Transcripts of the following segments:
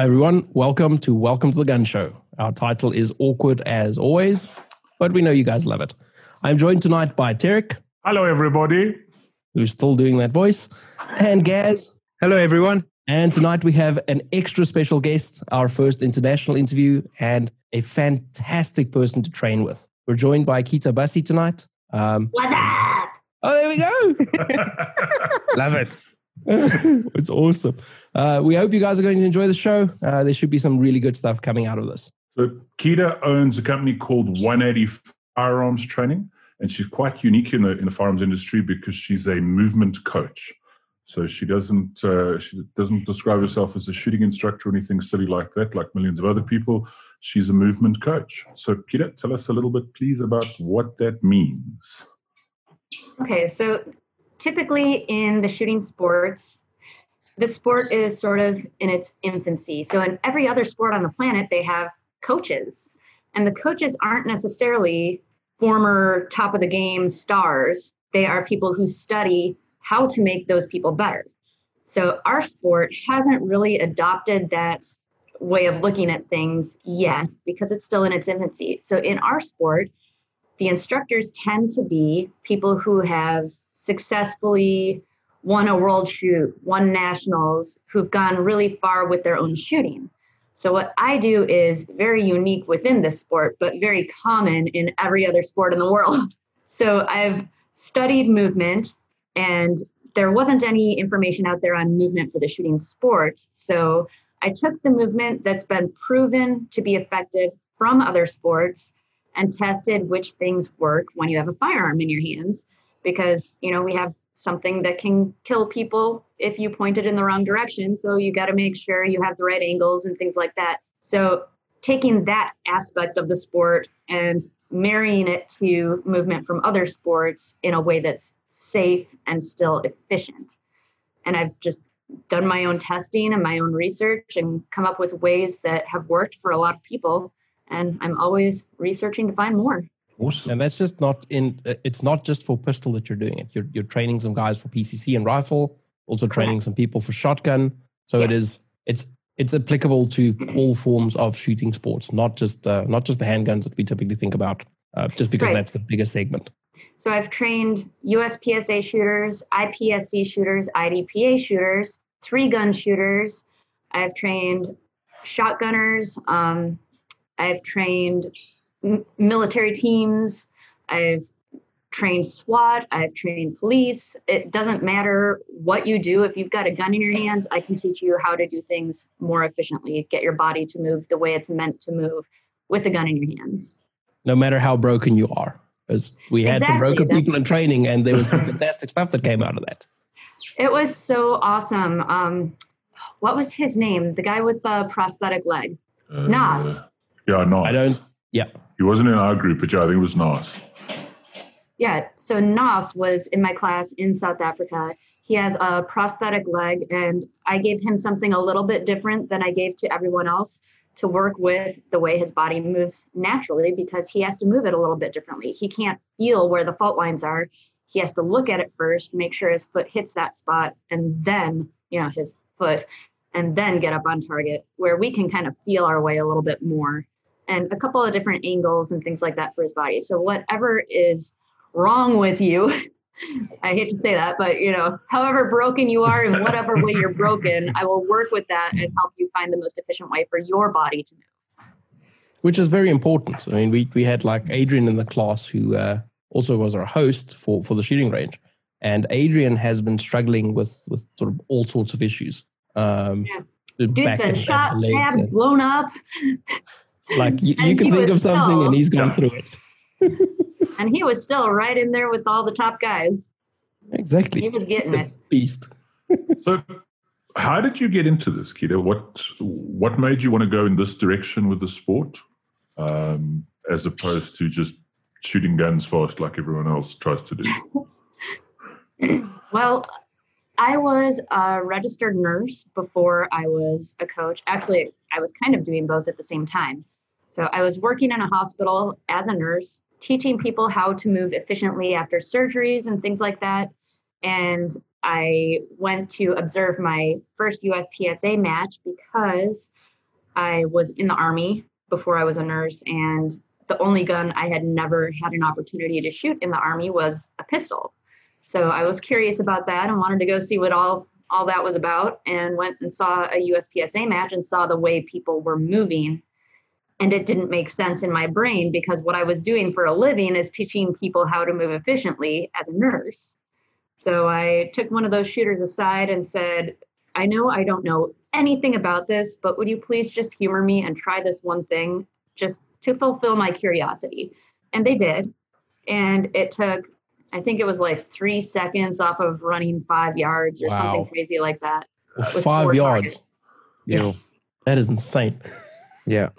Hi, everyone. Welcome to Welcome to the Gun Show. Our title is awkward as always, but we know you guys love it. I'm joined tonight by Tarek. Hello, everybody. Who's still doing that voice, and Gaz. Hello, everyone. And tonight we have an extra special guest, our first international interview, and a fantastic person to train with. We're joined by Kita Bussey tonight. Um, What's up? Oh, there we go. Love it. it's awesome. Uh, we hope you guys are going to enjoy the show. Uh, there should be some really good stuff coming out of this. So, Kita owns a company called 180 Firearms Training, and she's quite unique in the in the firearms industry because she's a movement coach. So she doesn't uh, she doesn't describe herself as a shooting instructor or anything silly like that, like millions of other people. She's a movement coach. So Kita, tell us a little bit, please, about what that means. Okay, so typically in the shooting sports, the sport is sort of in its infancy. So in every other sport on the planet, they have coaches, and the coaches aren't necessarily former top of the game stars. They are people who study how to make those people better. So our sport hasn't really adopted that way of looking at things yet because it's still in its infancy. So in our sport, the instructors tend to be people who have successfully won a world shoot, won nationals, who've gone really far with their own shooting. So what I do is very unique within this sport, but very common in every other sport in the world. So I've studied movement and there wasn't any information out there on movement for the shooting sport. So I took the movement that's been proven to be effective from other sports and tested which things work when you have a firearm in your hands because you know we have something that can kill people if you point it in the wrong direction so you got to make sure you have the right angles and things like that so taking that aspect of the sport and marrying it to movement from other sports in a way that's safe and still efficient. And I've just done my own testing and my own research and come up with ways that have worked for a lot of people. And I'm always researching to find more. Awesome. And that's just not in, it's not just for pistol that you're doing it. You're, you're training some guys for PCC and rifle, also training Correct. some people for shotgun. So yes. it is, it's, it's applicable to all forms of shooting sports, not just uh, not just the handguns that we typically think about, uh, just because right. that's the biggest segment. So I've trained USPSA shooters, IPSC shooters, IDPA shooters, three gun shooters. I've trained shotgunners. Um, I've trained m- military teams. I've trained SWAT, I've trained police. It doesn't matter what you do. If you've got a gun in your hands, I can teach you how to do things more efficiently, get your body to move the way it's meant to move with a gun in your hands. No matter how broken you are. Because we had exactly. some broken That's people in training and there was some fantastic stuff that came out of that. It was so awesome. Um, what was his name? The guy with the prosthetic leg? Uh, Nas. Yeah, Nas. I don't, yeah. He wasn't in our group, but yeah, I think it was Nas. Yeah, so Nas was in my class in South Africa. He has a prosthetic leg, and I gave him something a little bit different than I gave to everyone else to work with the way his body moves naturally because he has to move it a little bit differently. He can't feel where the fault lines are. He has to look at it first, make sure his foot hits that spot, and then, you know, his foot, and then get up on target, where we can kind of feel our way a little bit more and a couple of different angles and things like that for his body. So, whatever is wrong with you. I hate to say that, but you know, however broken you are in whatever way you're broken, I will work with that and help you find the most efficient way for your body to move. Which is very important. I mean, we we had like Adrian in the class who uh, also was our host for for the shooting range, and Adrian has been struggling with with sort of all sorts of issues. Um, yeah. Been shot, stabbed, blown up. Like you, you can think of something, still, and he's gone through it. and he was still right in there with all the top guys. Exactly. He was getting the it. Beast. so how did you get into this, Kita? What what made you want to go in this direction with the sport, um, as opposed to just shooting guns fast like everyone else tries to do? well, I was a registered nurse before I was a coach. Actually, I was kind of doing both at the same time. So I was working in a hospital as a nurse, teaching people how to move efficiently after surgeries and things like that. And I went to observe my first USPSA match because I was in the army before I was a nurse, and the only gun I had never had an opportunity to shoot in the army was a pistol. So I was curious about that and wanted to go see what all all that was about and went and saw a USPSA match and saw the way people were moving. And it didn't make sense in my brain because what I was doing for a living is teaching people how to move efficiently as a nurse. So I took one of those shooters aside and said, I know I don't know anything about this, but would you please just humor me and try this one thing just to fulfill my curiosity? And they did. And it took I think it was like three seconds off of running five yards or wow. something crazy like that. five yards. Yes. That is insane. Yeah.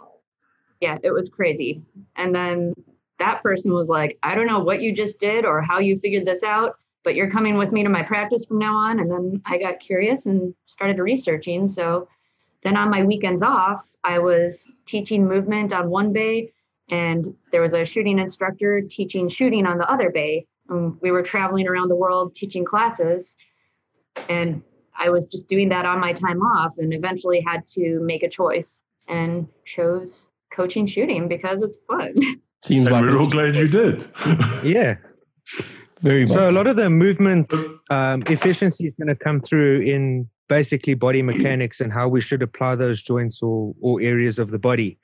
Yeah, it was crazy. And then that person was like, I don't know what you just did or how you figured this out, but you're coming with me to my practice from now on. And then I got curious and started researching. So then on my weekends off, I was teaching movement on one bay, and there was a shooting instructor teaching shooting on the other bay. Um, we were traveling around the world teaching classes, and I was just doing that on my time off, and eventually had to make a choice and chose coaching shooting because it's fun. Seems and like we're all glad you did. yeah. Very much. So a lot of the movement um, efficiency is going to come through in basically body mechanics and how we should apply those joints or, or areas of the body.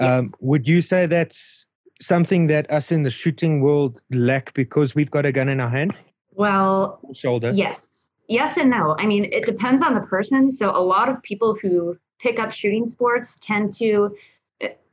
Um, yes. Would you say that's something that us in the shooting world lack because we've got a gun in our hand? Well, shoulder. Yes. Yes and no. I mean, it depends on the person. So a lot of people who pick up shooting sports tend to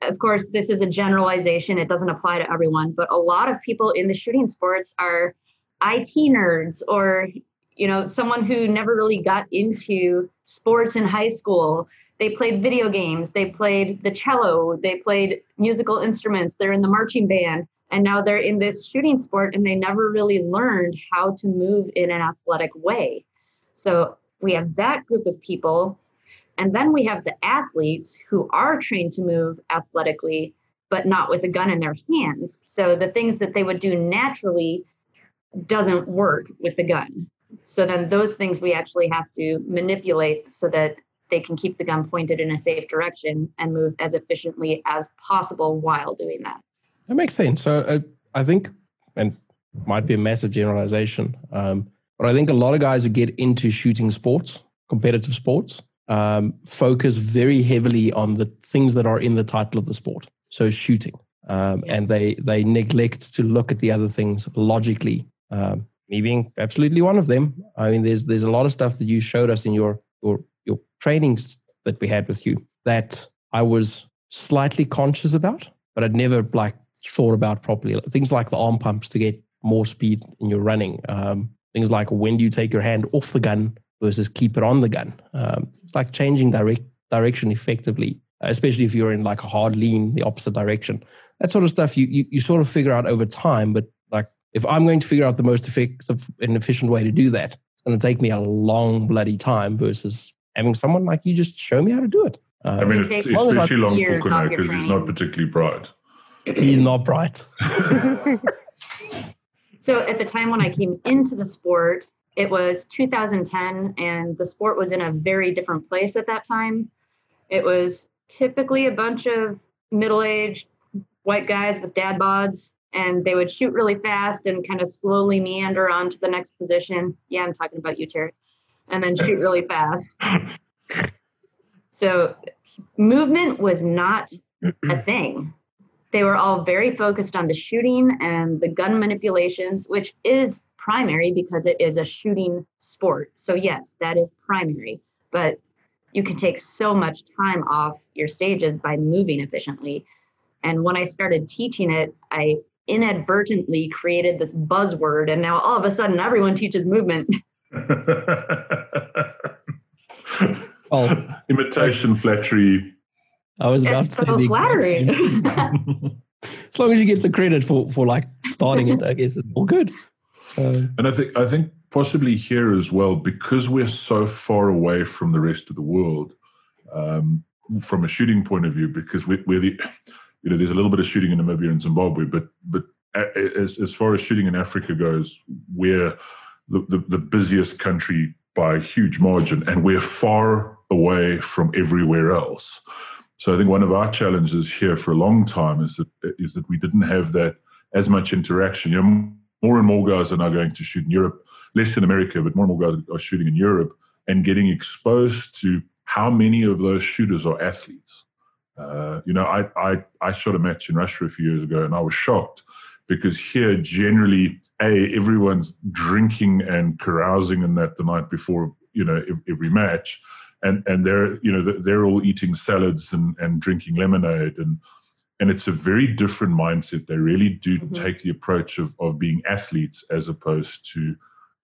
of course this is a generalization. It doesn't apply to everyone but a lot of people in the shooting sports are IT nerds or you know someone who never really got into sports in high school. They played video games. They played the cello. They played musical instruments. They're in the marching band. And now they're in this shooting sport and they never really learned how to move in an athletic way. So we have that group of people and then we have the athletes who are trained to move athletically but not with a gun in their hands so the things that they would do naturally doesn't work with the gun so then those things we actually have to manipulate so that they can keep the gun pointed in a safe direction and move as efficiently as possible while doing that. That makes sense. So uh, I think, and might be a massive generalization, um, but I think a lot of guys who get into shooting sports, competitive sports, um, focus very heavily on the things that are in the title of the sport. So shooting, um, yes. and they they neglect to look at the other things logically. Um, me being absolutely one of them. I mean, there's there's a lot of stuff that you showed us in your your your trainings that we had with you that I was slightly conscious about, but I'd never like thought about properly. Things like the arm pumps to get more speed in your running. Um, things like when do you take your hand off the gun versus keep it on the gun. Um, it's like changing direct direction effectively, especially if you're in like a hard lean, the opposite direction. That sort of stuff you, you you sort of figure out over time. But like if I'm going to figure out the most effective and efficient way to do that, it's going to take me a long bloody time versus having someone like you just show me how to do it. Uh, I mean, it's especially long for Kunai because he's not particularly bright. He's not bright. so at the time when I came into the sport, it was 2010, and the sport was in a very different place at that time. It was typically a bunch of middle-aged white guys with dad bods, and they would shoot really fast and kind of slowly meander on to the next position. Yeah, I'm talking about you, Terry and then shoot really fast. So movement was not a thing. They were all very focused on the shooting and the gun manipulations, which is primary because it is a shooting sport. So, yes, that is primary. But you can take so much time off your stages by moving efficiently. And when I started teaching it, I inadvertently created this buzzword. And now all of a sudden, everyone teaches movement. oh, imitation flattery. I was about it's to so say flattery. as long as you get the credit for for like starting it, I guess it's all good. Uh, and I think I think possibly here as well because we're so far away from the rest of the world, um, from a shooting point of view, because we, we're the you know there's a little bit of shooting in Namibia and Zimbabwe, but but as as far as shooting in Africa goes, we're the, the, the busiest country by a huge margin, and we're far away from everywhere else. So I think one of our challenges here for a long time is that is that we didn't have that as much interaction. You know, more and more guys are now going to shoot in Europe, less in America, but more and more guys are shooting in Europe and getting exposed to how many of those shooters are athletes. Uh, you know, I, I I shot a match in Russia a few years ago, and I was shocked because here generally, a everyone's drinking and carousing and that the night before, you know, every match, and and they're you know they're all eating salads and and drinking lemonade and and it's a very different mindset. They really do mm-hmm. take the approach of of being athletes as opposed to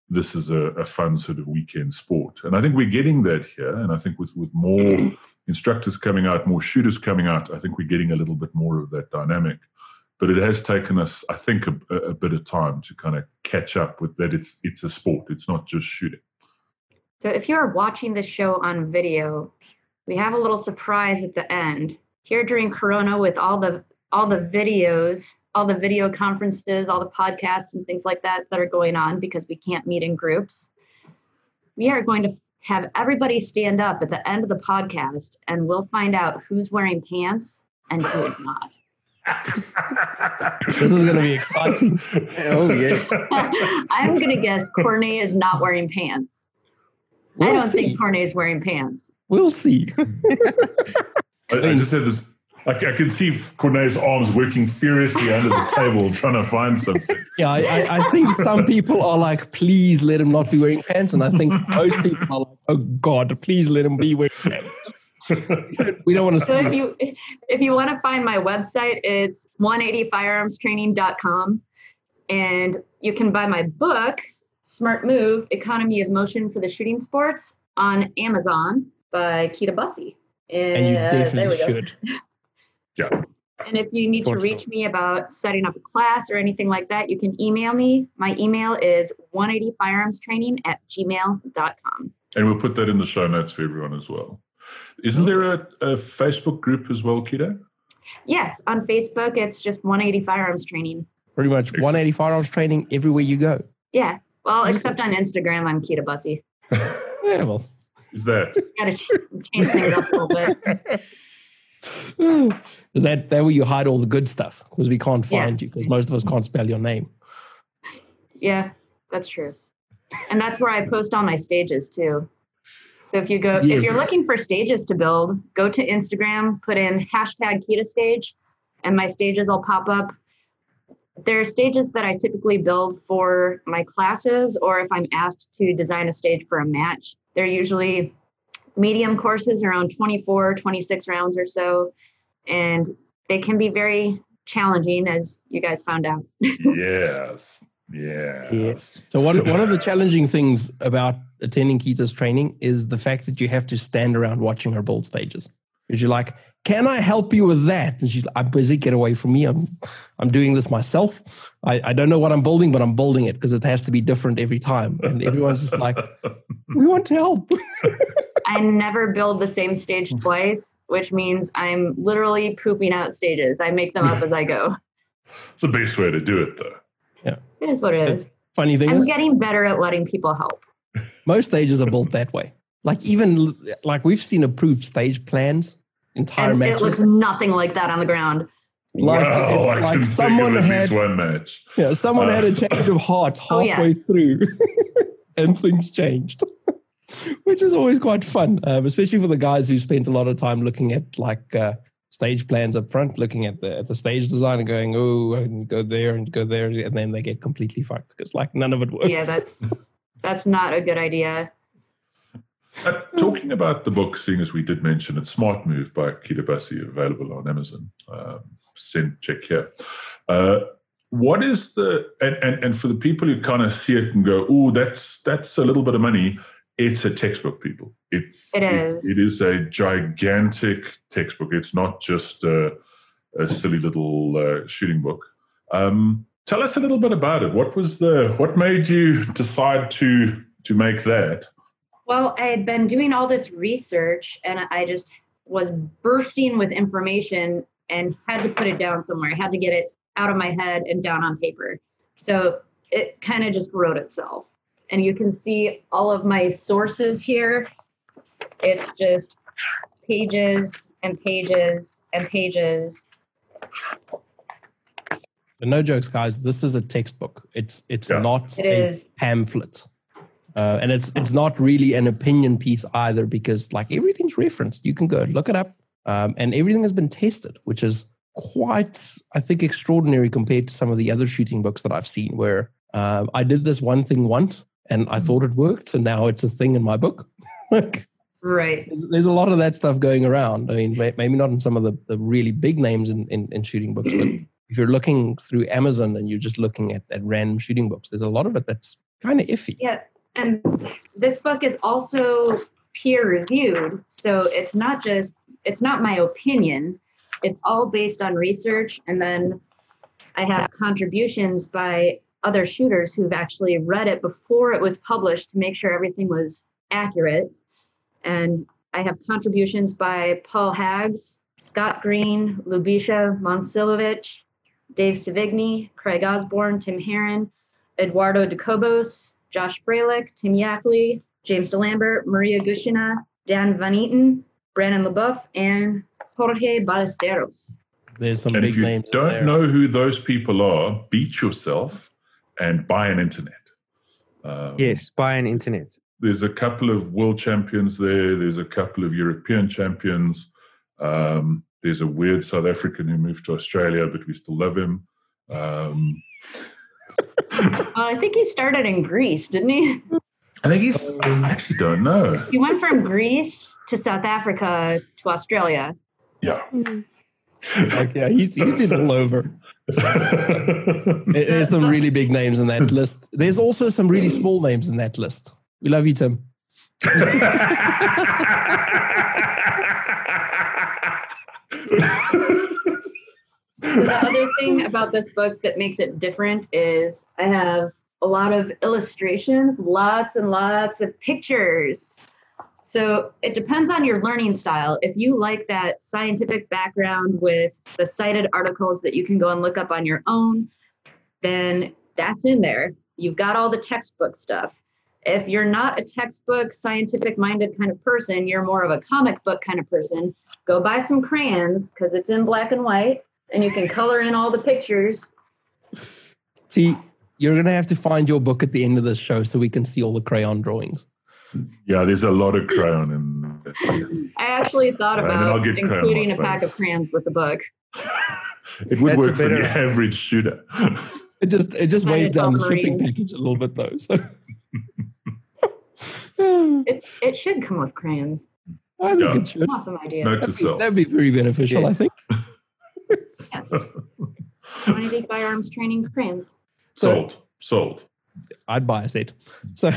this is a, a, fun sort of weekend sport. And I think we're getting that here. And I think with, with more instructors coming out, more shooters coming out, I think we're getting a little bit more of that dynamic. But it has taken us, I think, a, a bit of time to kind of catch up with that. It's it's a sport. It's not just shooting. So if you're watching this show on video, we have a little surprise at the end. Here during Corona, with all the all the videos all the video conferences, all the podcasts and things like that that are going on because we can't meet in groups. We are going to have everybody stand up at the end of the podcast and we'll find out who's wearing pants and who is not. this is going to be exciting. oh, yes. I'm going to guess Cornet is not wearing pants. We'll I don't see. think Cornet is wearing pants. We'll see. I, I just had this like I can see Cornet's arms working furiously under the table trying to find something. Yeah, I, I, think some people are like, please let him not be wearing pants. And I think most people are like, oh God, please let him be wearing pants. we don't want to so if you if you want to find my website it's 180firearmstraining.com and you can buy my book smart move economy of motion for the shooting sports on amazon by kita bussey and, and you uh, definitely should Yeah. And if you need For to reach sure. me about setting up a class or anything like that, you can email me. My email is 180firearmstraining at gmail.com. And we'll put that in the show notes for everyone as well. Isn't there a, a Facebook group as well, Kita? Yes, on Facebook, it's just 180 Firearms Training. Pretty much 180 Firearms Training everywhere you go. Yeah. Well, except on Instagram, I'm Kita Bussey. yeah, well. Is that? Got to change things up a little bit. is that that where you hide all the good stuff because we can't find yeah. you because most of us can't spell your name. Yeah, that's true, and that's where I post all my stages too. So if you go, yeah. if you're looking for stages to build, go to Instagram, put in hashtag Kita Stage, and my stages will pop up. There are stages that I typically build for my classes, or if I'm asked to design a stage for a match. They're usually medium courses around 24, 26 rounds or so. And they can be very challenging, as you guys found out. yes. Yes. yes. So one one of the challenging things about attending Kita's training is the fact that you have to stand around watching her build stages. Because you're like, can I help you with that? And she's like, I'm busy, get away from me. I'm I'm doing this myself. I, I don't know what I'm building, but I'm building it because it has to be different every time. And everyone's just like, we want to help. I never build the same stage twice, which means I'm literally pooping out stages. I make them up as I go. It's the best way to do it, though. Yeah. It is what it is. funny thing I'm is, getting better at letting people help. Most stages are built that way. Like even like we've seen approved stage plans, entire and matches. It looks nothing like that on the ground. Like, wow, I like someone had one match. Yeah, someone uh, had a uh, change of heart oh, halfway oh, yes. through, and things changed which is always quite fun, um, especially for the guys who spent a lot of time looking at like uh, stage plans up front, looking at the at the stage design and going, oh, and go there and go there, and then they get completely fucked because like none of it works. Yeah, that's that's not a good idea. Uh, talking about the book, seeing as we did mention it, Smart Move by Kita Bussey, available on Amazon. Um, send check here. Uh, what is the and, and and for the people who kind of see it and go, oh, that's that's a little bit of money it's a textbook, people. It's it is. It, it is a gigantic textbook. It's not just a, a silly little uh, shooting book. Um, tell us a little bit about it. What was the what made you decide to to make that? Well, I had been doing all this research, and I just was bursting with information and had to put it down somewhere. I had to get it out of my head and down on paper. So it kind of just wrote itself and you can see all of my sources here. It's just pages and pages and pages. But no jokes, guys. This is a textbook. It's it's Yeah. not It a is. pamphlet, uh, and it's it's not really an opinion piece either because like everything's referenced. You can go look it up, um, and everything has been tested, which is quite I think extraordinary compared to some of the other shooting books that I've seen. Where um, I did this one thing once and I thought it worked, so now it's a thing in my book. like Right. there's a lot of that stuff going around. I mean, maybe not in some of the, the really big names in, in, in shooting books, but if you're looking through Amazon and you're just looking at, at random shooting books, there's a lot of it that's kind of iffy. Yeah. And this book is also peer reviewed. So it's not just, it's not my opinion. It's all based on research. And then I have contributions by other shooters who've actually read it before it was published to make sure everything was accurate. And I have contributions by Paul Hags, Scott Green, Ljubisa Momcilovic, Dave Savigny, Craig Osborne, Tim Heron, Eduardo DeCobos, Josh Bralick, Tim Yackley, James DeLambert, Maria Gushina, Dan Van Eaton, Brandon LeBoeuf, and Jorge Ballesteros. There's some And big if you names. don't there. know who those people are, beat yourself and buy an internet. Um, Yes, buy an internet. There's a couple of world champions there. There's a couple of European champions. Um, there's a weird South African who moved to Australia, but we still love him. Um, Uh, I think he started in Greece, didn't he? I think he's. I actually don't know. He went from Greece to South Africa to Australia. Yeah. Like, yeah, he's, he's been all over. There's some really big names in that list. There's also some really small names in that list. We love you, Tim. the other thing about this book that makes it different is I have a lot of illustrations, lots and lots of pictures. So it depends on your learning style. If you like that scientific background with the cited articles that you can go and look up on your own, then that's in there. You've got all the textbook stuff. If you're not a textbook, scientific minded kind of person, you're more of a comic book kind of person, go buy some crayons because it's in black and white and you can color in all the pictures. See, you're going to have to find your book at the end of this show so we can see all the crayon drawings. yeah, there's a lot of crayon in. I actually thought And I'll about including a off pack of crayons with the book. It would That's a work for the average shooter. It just it just weighs down the shipping package a little bit though. So It, it should come with crayons. I think Yeah. it should. Awesome idea. Note That'd be, self. that'd be very beneficial, I think. Twenty Big Firearms Training crayons. Sold. Sold. I'd buy a set. So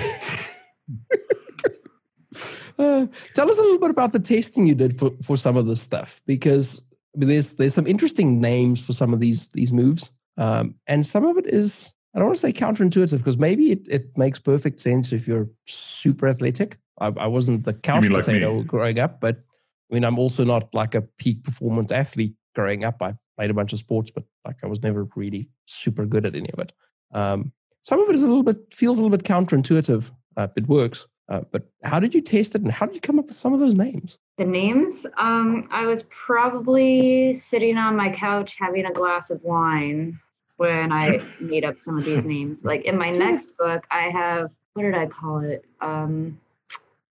uh, tell us a little bit about the testing you did for, for some of this stuff because I mean, there's there's some interesting names for some of these these moves. Um, and some of it is I don't want to say counterintuitive because maybe it, it makes perfect sense if you're super athletic. I, I wasn't the couch mean like potato growing up, but I mean I'm also not like a peak performance athlete growing up. I played a bunch of sports, but like I was never really super good at any of it. Um, some of it is a little bit feels a little bit counterintuitive. Uh, it works, uh, but how did you test it, and how did you come up with some of those names? The names, um, I was probably sitting on my couch having a glass of wine when I made up some of these names. Like in my next book, I have what did I call it? Um,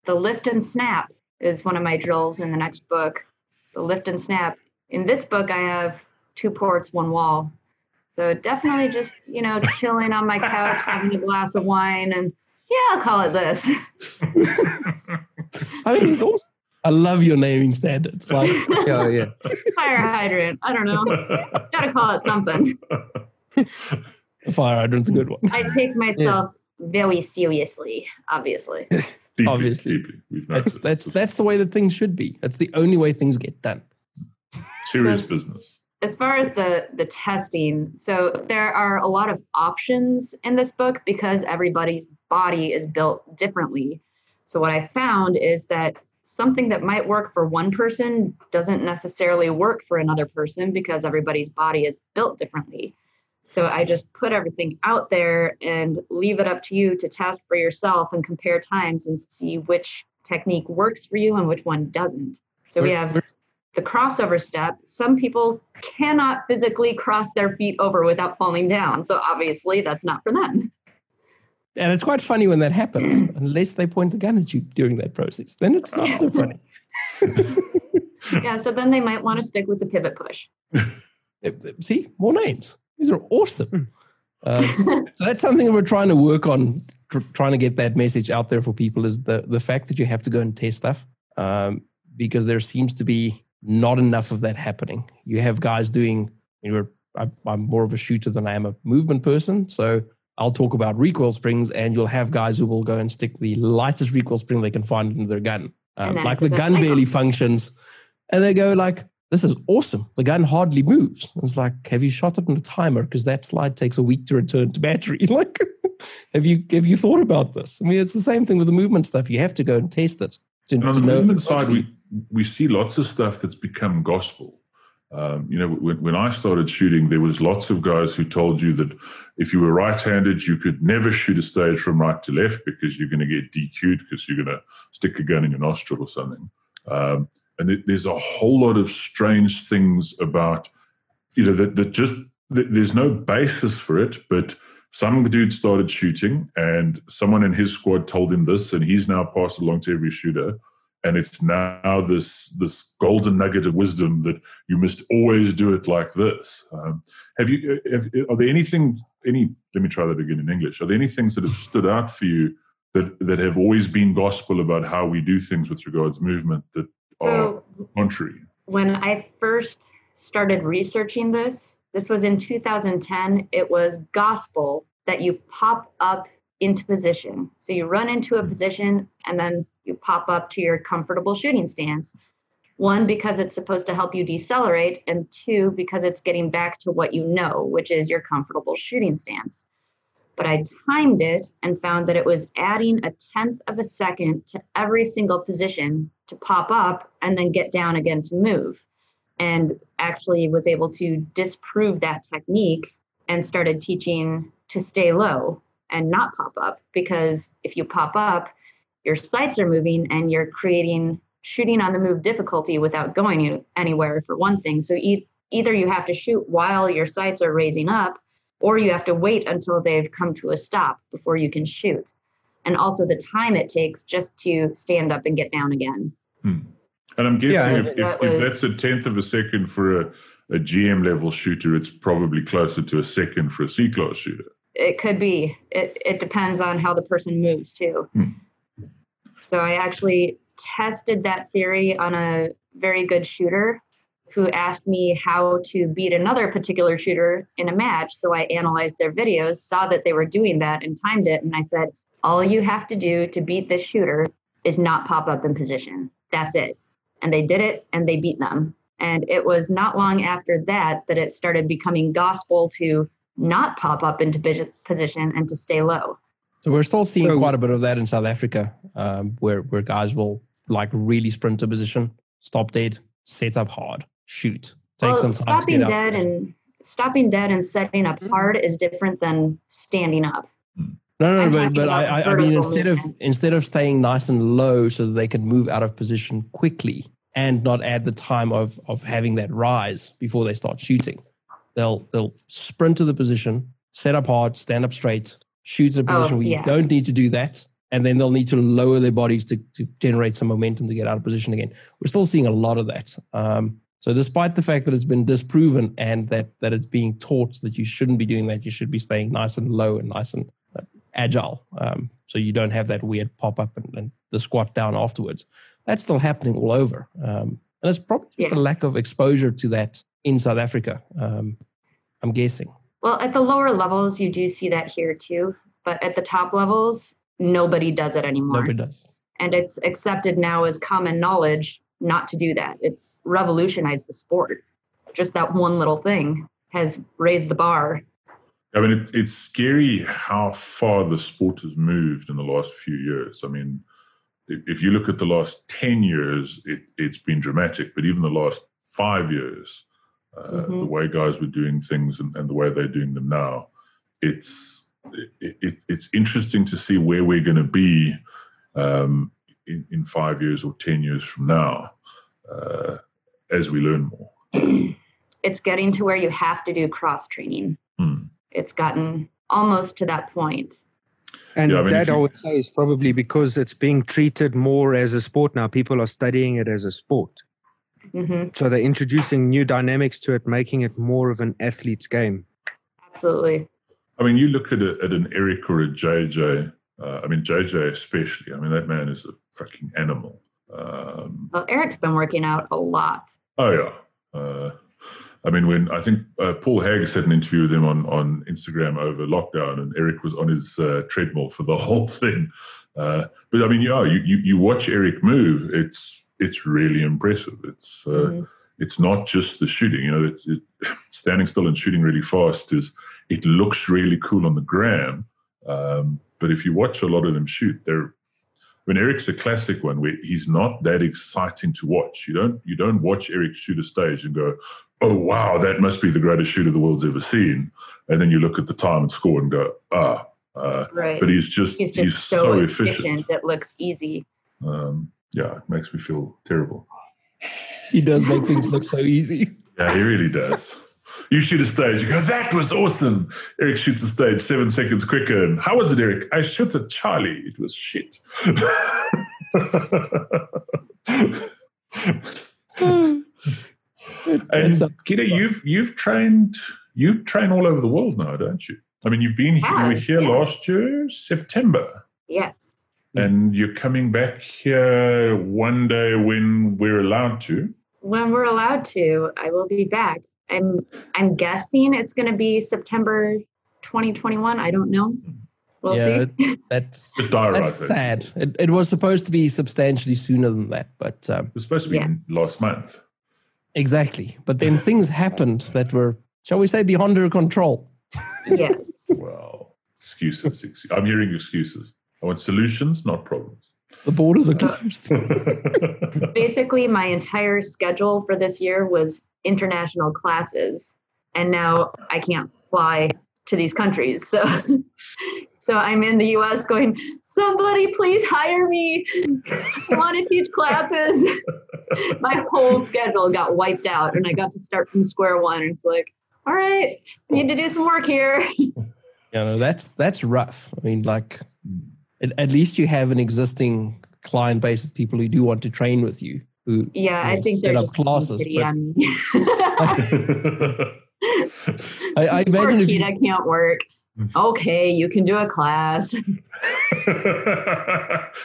the lift and snap is one of my drills in the next book. The lift and snap. In this book, I have two ports, one wall. So definitely just you know chilling on my couch, having a glass of wine, and yeah, I'll call it this. I mean, it's also, I love your naming standards. Like, Yeah, yeah. Fire hydrant. I don't know. Gotta call it something. the fire hydrant's a good one. I take myself very seriously, obviously. Deeply, Obviously. deeply. We've That's that's that's the way that things should be. That's the only way things get done. Serious business. As far as the the testing, so there are a lot of options in this book because everybody's body is built differently. So what I found is that something that might work for one person doesn't necessarily work for another person because everybody's body is built differently. So I just put everything out there and leave it up to you to test for yourself and compare times and see which technique works for you and which one doesn't. So we have where- the crossover step, some people cannot physically cross their feet over without falling down. So obviously, that's not for them. And it's quite funny when that happens, unless they point a gun at you during that process. Then it's not so funny. yeah, so then they might want to stick with the pivot push. See, more names. These are awesome. Um, so that's something we're trying to work on, tr- trying to get that message out there for people is the, the fact that you have to go and test stuff um, because there seems to be not enough of that happening. You have guys doing, you know, I, I'm more of a shooter than I am a movement person. So I'll talk about recoil springs, and you'll have guys who will go and stick the lightest recoil spring they can find into their gun. Um, like the gun barely functions, and they go like, "This is awesome. The gun hardly moves." it's like, have you shot it in a timer? Because that slide takes a week to return to battery. like, have you have you thought about this? I mean, it's the same thing with the movement stuff. You have to go and test it. To, on the movement side, we we see lots of stuff that's become gospel. Um, you know, when, when I started shooting, there was lots of guys who told you that if you were right-handed, you could never shoot a stage from right to left because you're going to get DQ'd because you're going to stick a gun in your nostril or something. Um, and th- there's a whole lot of strange things about, you know, that, that just that there's no basis for it, but some dude started shooting and someone in his squad told him this and he's now passed along to every shooter and it's now this this golden nugget of wisdom that you must always do it like this. Um, have you? Have, are there anything? Any? Let me try that again in English. Are there any things that have stood out for you that that have always been gospel about how we do things with regards movement that so are contrary? When I first started researching this, this was in 2010. It was gospel that you pop up into position. So you run into a position and then you pop up to your comfortable shooting stance. One, because it's supposed to help you decelerate, and two, because it's getting back to what you know, which is your comfortable shooting stance. But I timed it and found that it was adding a tenth of a second to every single position to pop up and then get down again to move. And actually was able to disprove that technique and started teaching to stay low and not pop up because if you pop up, your sights are moving and you're creating shooting on the move difficulty without going anywhere for one thing. So e- either you have to shoot while your sights are raising up or you have to wait until they've come to a stop before you can shoot. And also the time it takes just to stand up and get down again. Hmm. And I'm guessing yeah, if, if, was, if, that's a tenth of a second for a, a GM level shooter, it's probably closer to a second for a C class shooter. It could be. It, it depends on how the person moves too. Hmm. So I actually tested that theory on a very good shooter who asked me how to beat another particular shooter in a match. So I analyzed their videos, saw that they were doing that, and timed it. And I said, All you have to do to beat this shooter is not pop up in position. That's it. And they did it and they beat them. And it was not long after that that it started becoming gospel to not pop up into position and to stay low. So we're still seeing so, quite a bit of that in South Africa, um, where where guys will like really sprint to position, stop dead, set up hard, shoot. Take well, some time stopping dead and stopping dead and setting up mm-hmm. hard is different than standing up. No, no, no but, but I, I mean, instead movement. of instead of staying nice and low so that they can move out of position quickly and not add the time of of having that rise before they start shooting, they'll they'll sprint to the position, set up hard, stand up straight, shoot in a position oh, where you don't need to do that. And then they'll need to lower their bodies to, to generate some momentum to get out of position again. We're still seeing a lot of that. Um, so despite the fact that it's been disproven and that that it's being taught that you shouldn't be doing that, you should be staying nice and low and nice and uh, agile. Um, so you don't have that weird pop up and, and, the squat down afterwards. That's still happening all over. Um, and it's probably just yeah. a lack of exposure to that in South Africa. Um, I'm guessing. Well, at the lower levels, you do see that here too. But at the top levels, nobody does it anymore. Nobody does. And it's accepted now as common knowledge not to do that. It's revolutionized the sport. Just that one little thing has raised the bar. I mean, it, it's scary how far the sport has moved in the last few years. I mean, if you look at the last 10 years, it, has been dramatic, but even the last five years, uh, mm-hmm. the way guys were doing things and, and, the way they're doing them now, it's it, it, it's interesting to see where we're going to be um, in, in, five years or ten years from now. Uh, as we learn more. it's getting to where you have to do cross training. Hmm. It's gotten almost to that point. And Yeah, I mean, if that I would say is probably because it's being treated more as a sport now. People are studying it as a sport. Hmm So they're introducing new dynamics to it, making it more of an athlete's game. Absolutely. I mean, you look at, a, at an Eric or a JJ. Uh, I mean, JJ especially. I mean, that man is a fucking animal. Um, Well, Eric's been working out a lot. oh yeah. Uh, I mean, when I think uh, Paul Haggis had an interview with him on on Instagram over lockdown, and Eric was on his uh, treadmill for the whole thing. Uh, but I mean, yeah, you, you you watch Eric move. It's it's really impressive. It's uh, Mhm. it's not just the shooting. You know, it, standing still and shooting really fast is it looks really cool on the gram. Um, but if you watch a lot of them shoot, they're I mean, Eric's a classic one where he's not that exciting to watch. You don't you don't watch Eric shoot a stage and go, "Oh wow, that must be the greatest shooter the world's ever seen," and then you look at the time and score and go, "Ah." Uh, Right. but he's just He's he's, so, so, efficient. efficient. It looks easy. Um, yeah, it makes me feel terrible. He does make things look so easy. Yeah, he really does. You shoot a stage, you go, that was awesome. Eric shoots a stage seven seconds quicker. And how was it, Eric? I shot a Charlie. It was shit. and That's a- Kita, you've you've trained you train all over the world now, don't you? I mean, you've been here, you were here yeah. last year, September, Yes. And you're coming back here one day when we're allowed to. When we're allowed to, I will be back. I'm I'm guessing it's going to be September 2021. I don't know. We'll yeah, see. that's Just diarize that's sad. It, it was supposed to be substantially sooner than that, but um, It was supposed to be Yeah. last month. exactly. But then things happened that were, shall we say, beyond her control. yes. Well, excuses. Ex- I'm hearing excuses. Oh, I want solutions, not problems. The borders are uh, closed. Basically, my entire schedule for this year was international classes, and now I can't fly to these countries. So, so I'm in the U.S. going, somebody please hire me. I want to teach classes. my whole schedule got wiped out, and I got to start from square one. And it's like, all right, need to do some work here. you know, that's that's rough. I mean, like, mm. At, at least you have an existing client base of people who do want to train with you. Who Yeah, I think set they're up just classes, pity but- I, I Poor imagine if you, I can't work. Okay, you can do a class.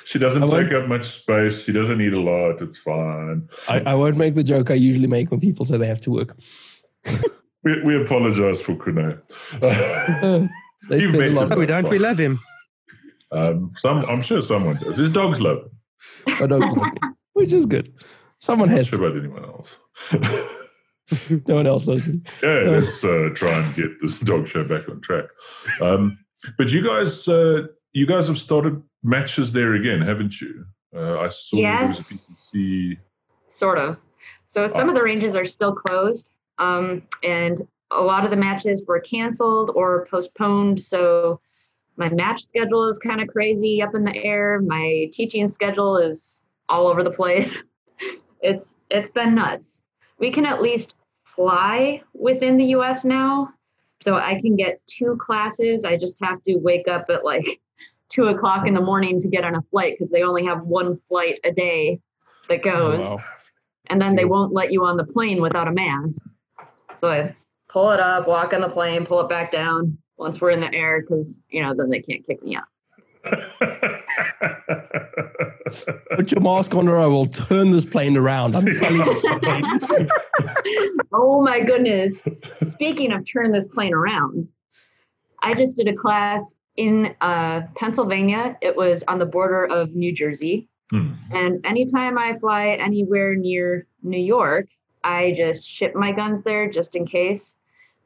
she doesn't take up much space. She doesn't eat a lot. It's fine. I, I won't make the joke I usually make when people say they have to work. We, we apologize for Kuno. Uh, You've spend a met him. We don't. We love him. Um, some, I'm sure someone does. His dogs love him. I don't like which is good. Someone Not has sure to. about anyone else. No one else loves does. yeah, let's uh, try and get this dog show back on track. Um, but you guys, uh, you guys have started matches there again, haven't you? Uh, I saw Yes. a Sort of. So some of the ranges are still closed, um, and a lot of the matches were canceled or postponed. So my match schedule is kind of crazy, up in the air. My teaching schedule is all over the place. It's it's been nuts. We can at least fly within the U.S. now, so I can get two classes. I just have to wake up at like two o'clock in the morning to get on a flight because they only have one flight a day that oh, goes Wow. and then they won't let you on the plane without a mask. So I pull it up, walk on the plane, pull it back down once we're in the air because you know then they can't kick me out. Put your mask on or I will turn this plane around. I'm telling you. oh my goodness! Speaking of turn this plane around, I just did a class in uh, Pennsylvania. It was on the border of New Jersey, Hmm. and anytime I fly anywhere near New York, I just ship my guns there just in case.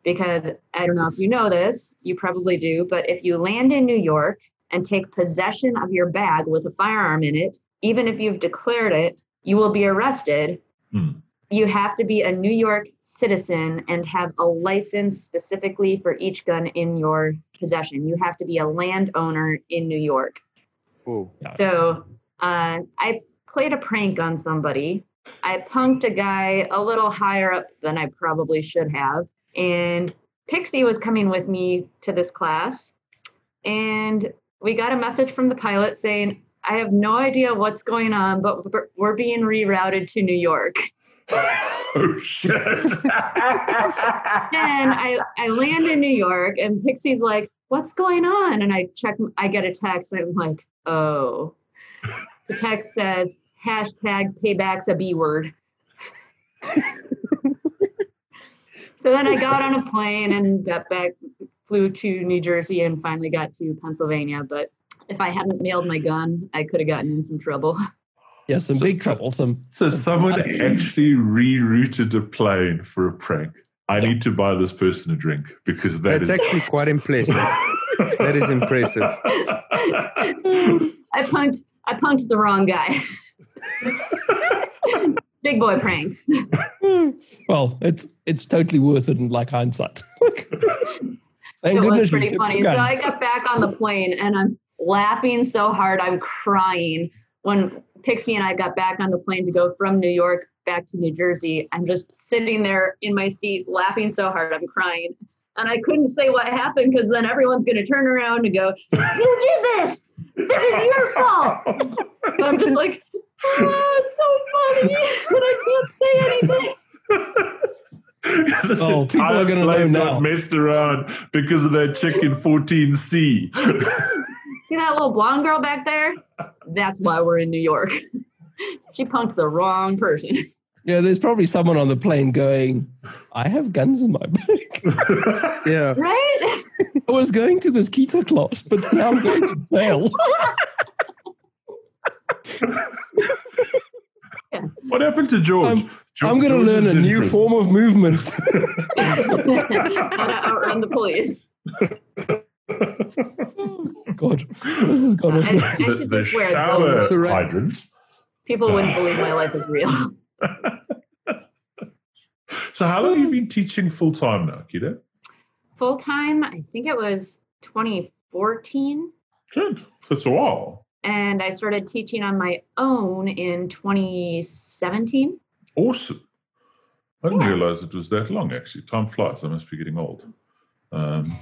Because I don't know if you know this, you probably do, but if you land in New York and take possession of your bag with a firearm in it, even if you've declared it, you will be arrested. Hmm. You have to be a New York citizen and have a license specifically for each gun in your possession. You have to be a landowner in New York. Oh, So uh, I played a prank on somebody I punked a guy a little higher up than I probably should have. And Pixie was coming with me to this class. And we got a message from the pilot saying, I have no idea what's going on, but we're being rerouted to New York. oh shit! and I I land in New York, and Pixie's like, "What's going on?" And I check. I get a text, and I'm like, "Oh." The text says, "Hashtag payback's a B word." so then I got on a plane and got back, flew to New Jersey, and finally got to Pennsylvania. But if I hadn't mailed my gun, I could have gotten in some trouble. Yeah, some so, big trouble. Some so some someone actually rerouted a plane for a prank. I yeah. need to buy this person a drink because that that's is... actually quite impressive. that is impressive. I punked I punked the wrong guy. Big boy pranks. Hmm. well, it's it's totally worth it in like hindsight. Thank it goodness was pretty funny. So I got back on the plane and I'm laughing so hard I'm crying when Pixie and I got back on the plane to go from New York back to New Jersey, I'm just sitting there in my seat laughing so hard I'm crying. And I couldn't say what happened because then everyone's going to turn around and go, You did this! This is your fault! But I'm just like, Oh, it's so funny, but I can't say anything. this oh, people are going to know now. Messed around because of that chicken 14C. See that little blonde girl back there? that's why we're in New York. she punked the wrong person. Yeah, there's probably someone on the plane going, I have guns in my bag. yeah. Right? I was going to this Kita class, but now I'm going to jail. yeah. What happened to George? I'm, I'm going to learn a new form of movement. outrun the police. God, this is going to. I, I the, the shower so hydrant. People wouldn't believe my life is real. so, how long have you been teaching full time now, Kita? Full time, I think it was 2014. Good. That's a while. And I started teaching on my own in 2017. Awesome. I didn't yeah. realize it was that long, actually. Time flies. I must be getting old. Um,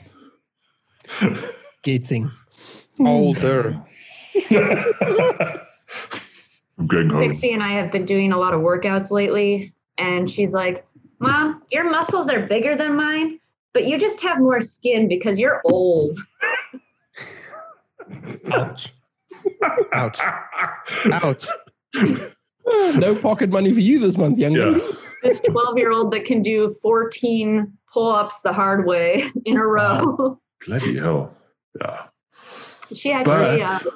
getting older. I'm going home. Pixie and I have been doing a lot of workouts lately, and she's like, "Mom, your muscles are bigger than mine, but you just have more skin because you're old." Ouch! Ouch! Ouch! no pocket money for you this month, young yeah. This 12 year old that can do 14 pull ups the hard way in a row. Bloody hell. Yeah. She actually. But uh,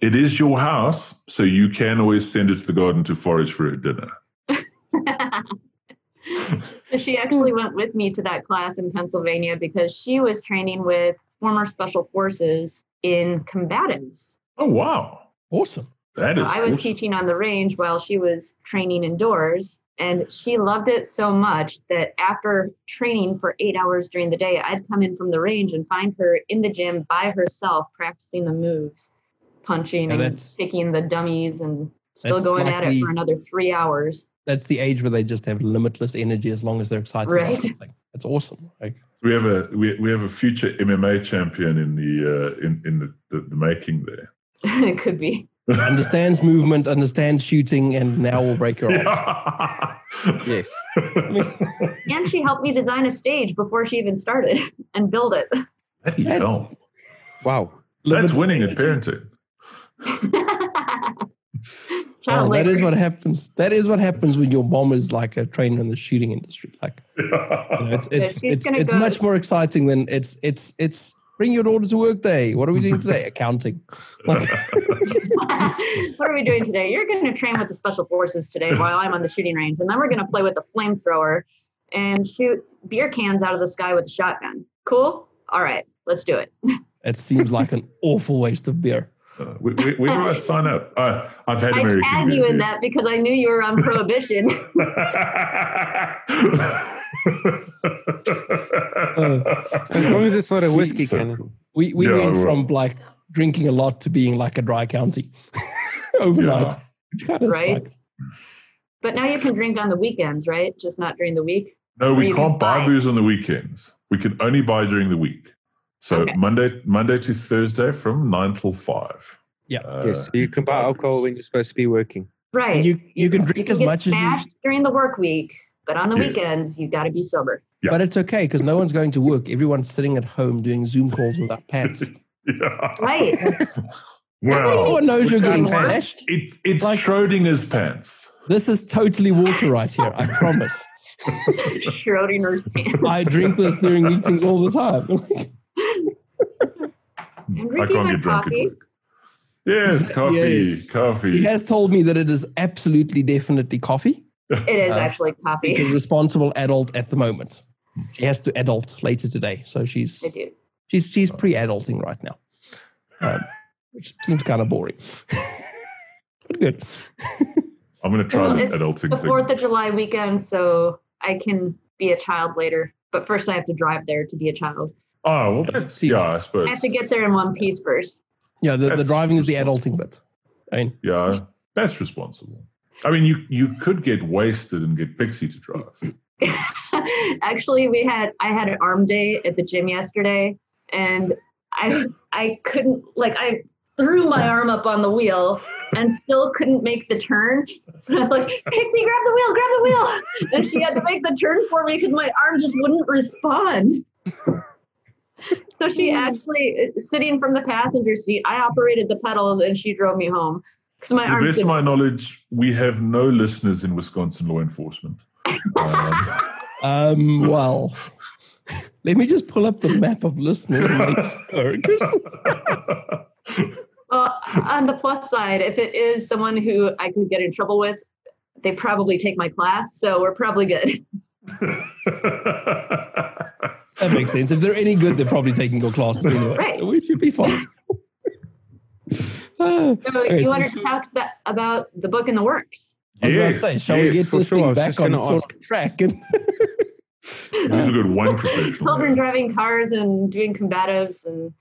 it is your house, so you can always send it to the garden to forage for her dinner. she actually went with me to that class in Pennsylvania because she was training with former special forces in combatives. Oh wow. Awesome. That so is I was awesome. teaching on the range while she was training indoors. And she loved it so much that after training for eight hours during the day, I'd come in from the range and find her in the gym by herself practicing the moves, punching and, and taking the dummies and still going at it for another three hours. That's the age where they just have limitless energy as long as they're excited right. about something. It's awesome. Like, we have a we, we have a future MMA champion in the uh, in in the, the, the making there. it could be understands movement, understands shooting, and now will break your arms. yes. and she helped me design a stage before she even started and build it. How do you know? Wow. That's winning at parenting. oh, that is what happens. That is what happens when your mom is like a trainer in the shooting industry. Like, you know, it's it's it's, it's much more exciting than it's it's it's Bring your daughter to work day. What are we doing today? Accounting. what are we doing today? You're going to train with the special forces today while I'm on the shooting range. And then we're going to play with the flamethrower and shoot beer cans out of the sky with a shotgun. Cool? All right, let's do it. it seems like an awful waste of beer. Uh, where, where, do I sign up? Uh, I've had American I tagged you in that because I knew you were on prohibition. As long as it's not a whiskey so can. Cool. We we yeah, went from like drinking a lot to being like a dry county overnight. Yeah. right. Sucks. But now you can drink on the weekends, right? Just not during the week. No, we can can't buy buy. booze on the weekends. We can only buy during the week. So Okay. Monday, Monday to Thursday from nine till five. Yeah. Uh, yes, so you can buy alcohol when you're supposed to be working. Right. you- you can drink as get much as you- smashed during the work week, but on the Yes. weekends you got to be sober. Yeah. But it's okay because no one's going to work. Everyone's sitting at home doing Zoom calls without pants. Yeah. Right. No Well, one knows you're getting Without pants. smashed. it, it's Like- Schrodinger's pants. This is totally water right here. I promise. Schrodinger's pants. I drink this during meetings all the time. I'm I drinking can't my get drunk at coffee. work. Yes, coffee, Yes. coffee. he has told me that it is absolutely definitely coffee. It is Uh, actually She's a responsible adult at the moment. She has to adult later today, so she's I do. she's she's pre-adulting right now, um, which seems kind of boring. but good. I'm going to try Well, this it's adulting The thing. Fourth of July weekend, so I can be a child later. But first, I have to drive there to be a child. Oh, well, that's, yeah, I suppose. I have to get there in one piece first. Yeah, the, the driving is the adulting bit. I mean, Yeah, that's responsible. I mean, you you could get wasted and get Pixie to drive. Actually, we had I had an arm day at the gym yesterday, and I I couldn't like I threw my arm up on the wheel and still couldn't make the turn. And I was like, Pixie, grab the wheel, grab the wheel, and she had to make the turn for me because my arm just wouldn't respond. So she hmm. actually, sitting from the passenger seat, I operated the pedals and she drove me home because my To the best of my knowledge, we have no listeners in Wisconsin law enforcement. Um, um, well, let me just pull up the map of listeners. and make sure, 'cause- Well, on the plus side, if it is someone who I could get in trouble with, they probably take my class, so we're probably good. that makes sense. If they're any good, they're probably taking your classes anyway. Right. So we should be fine. So Okay, you so wanted should- to talk about, about the book in the works. I was about to Yes, say, shall yes, we get this sure. Thing back on gonna sort of track? And We've got one professional. Children driving cars and doing combatives and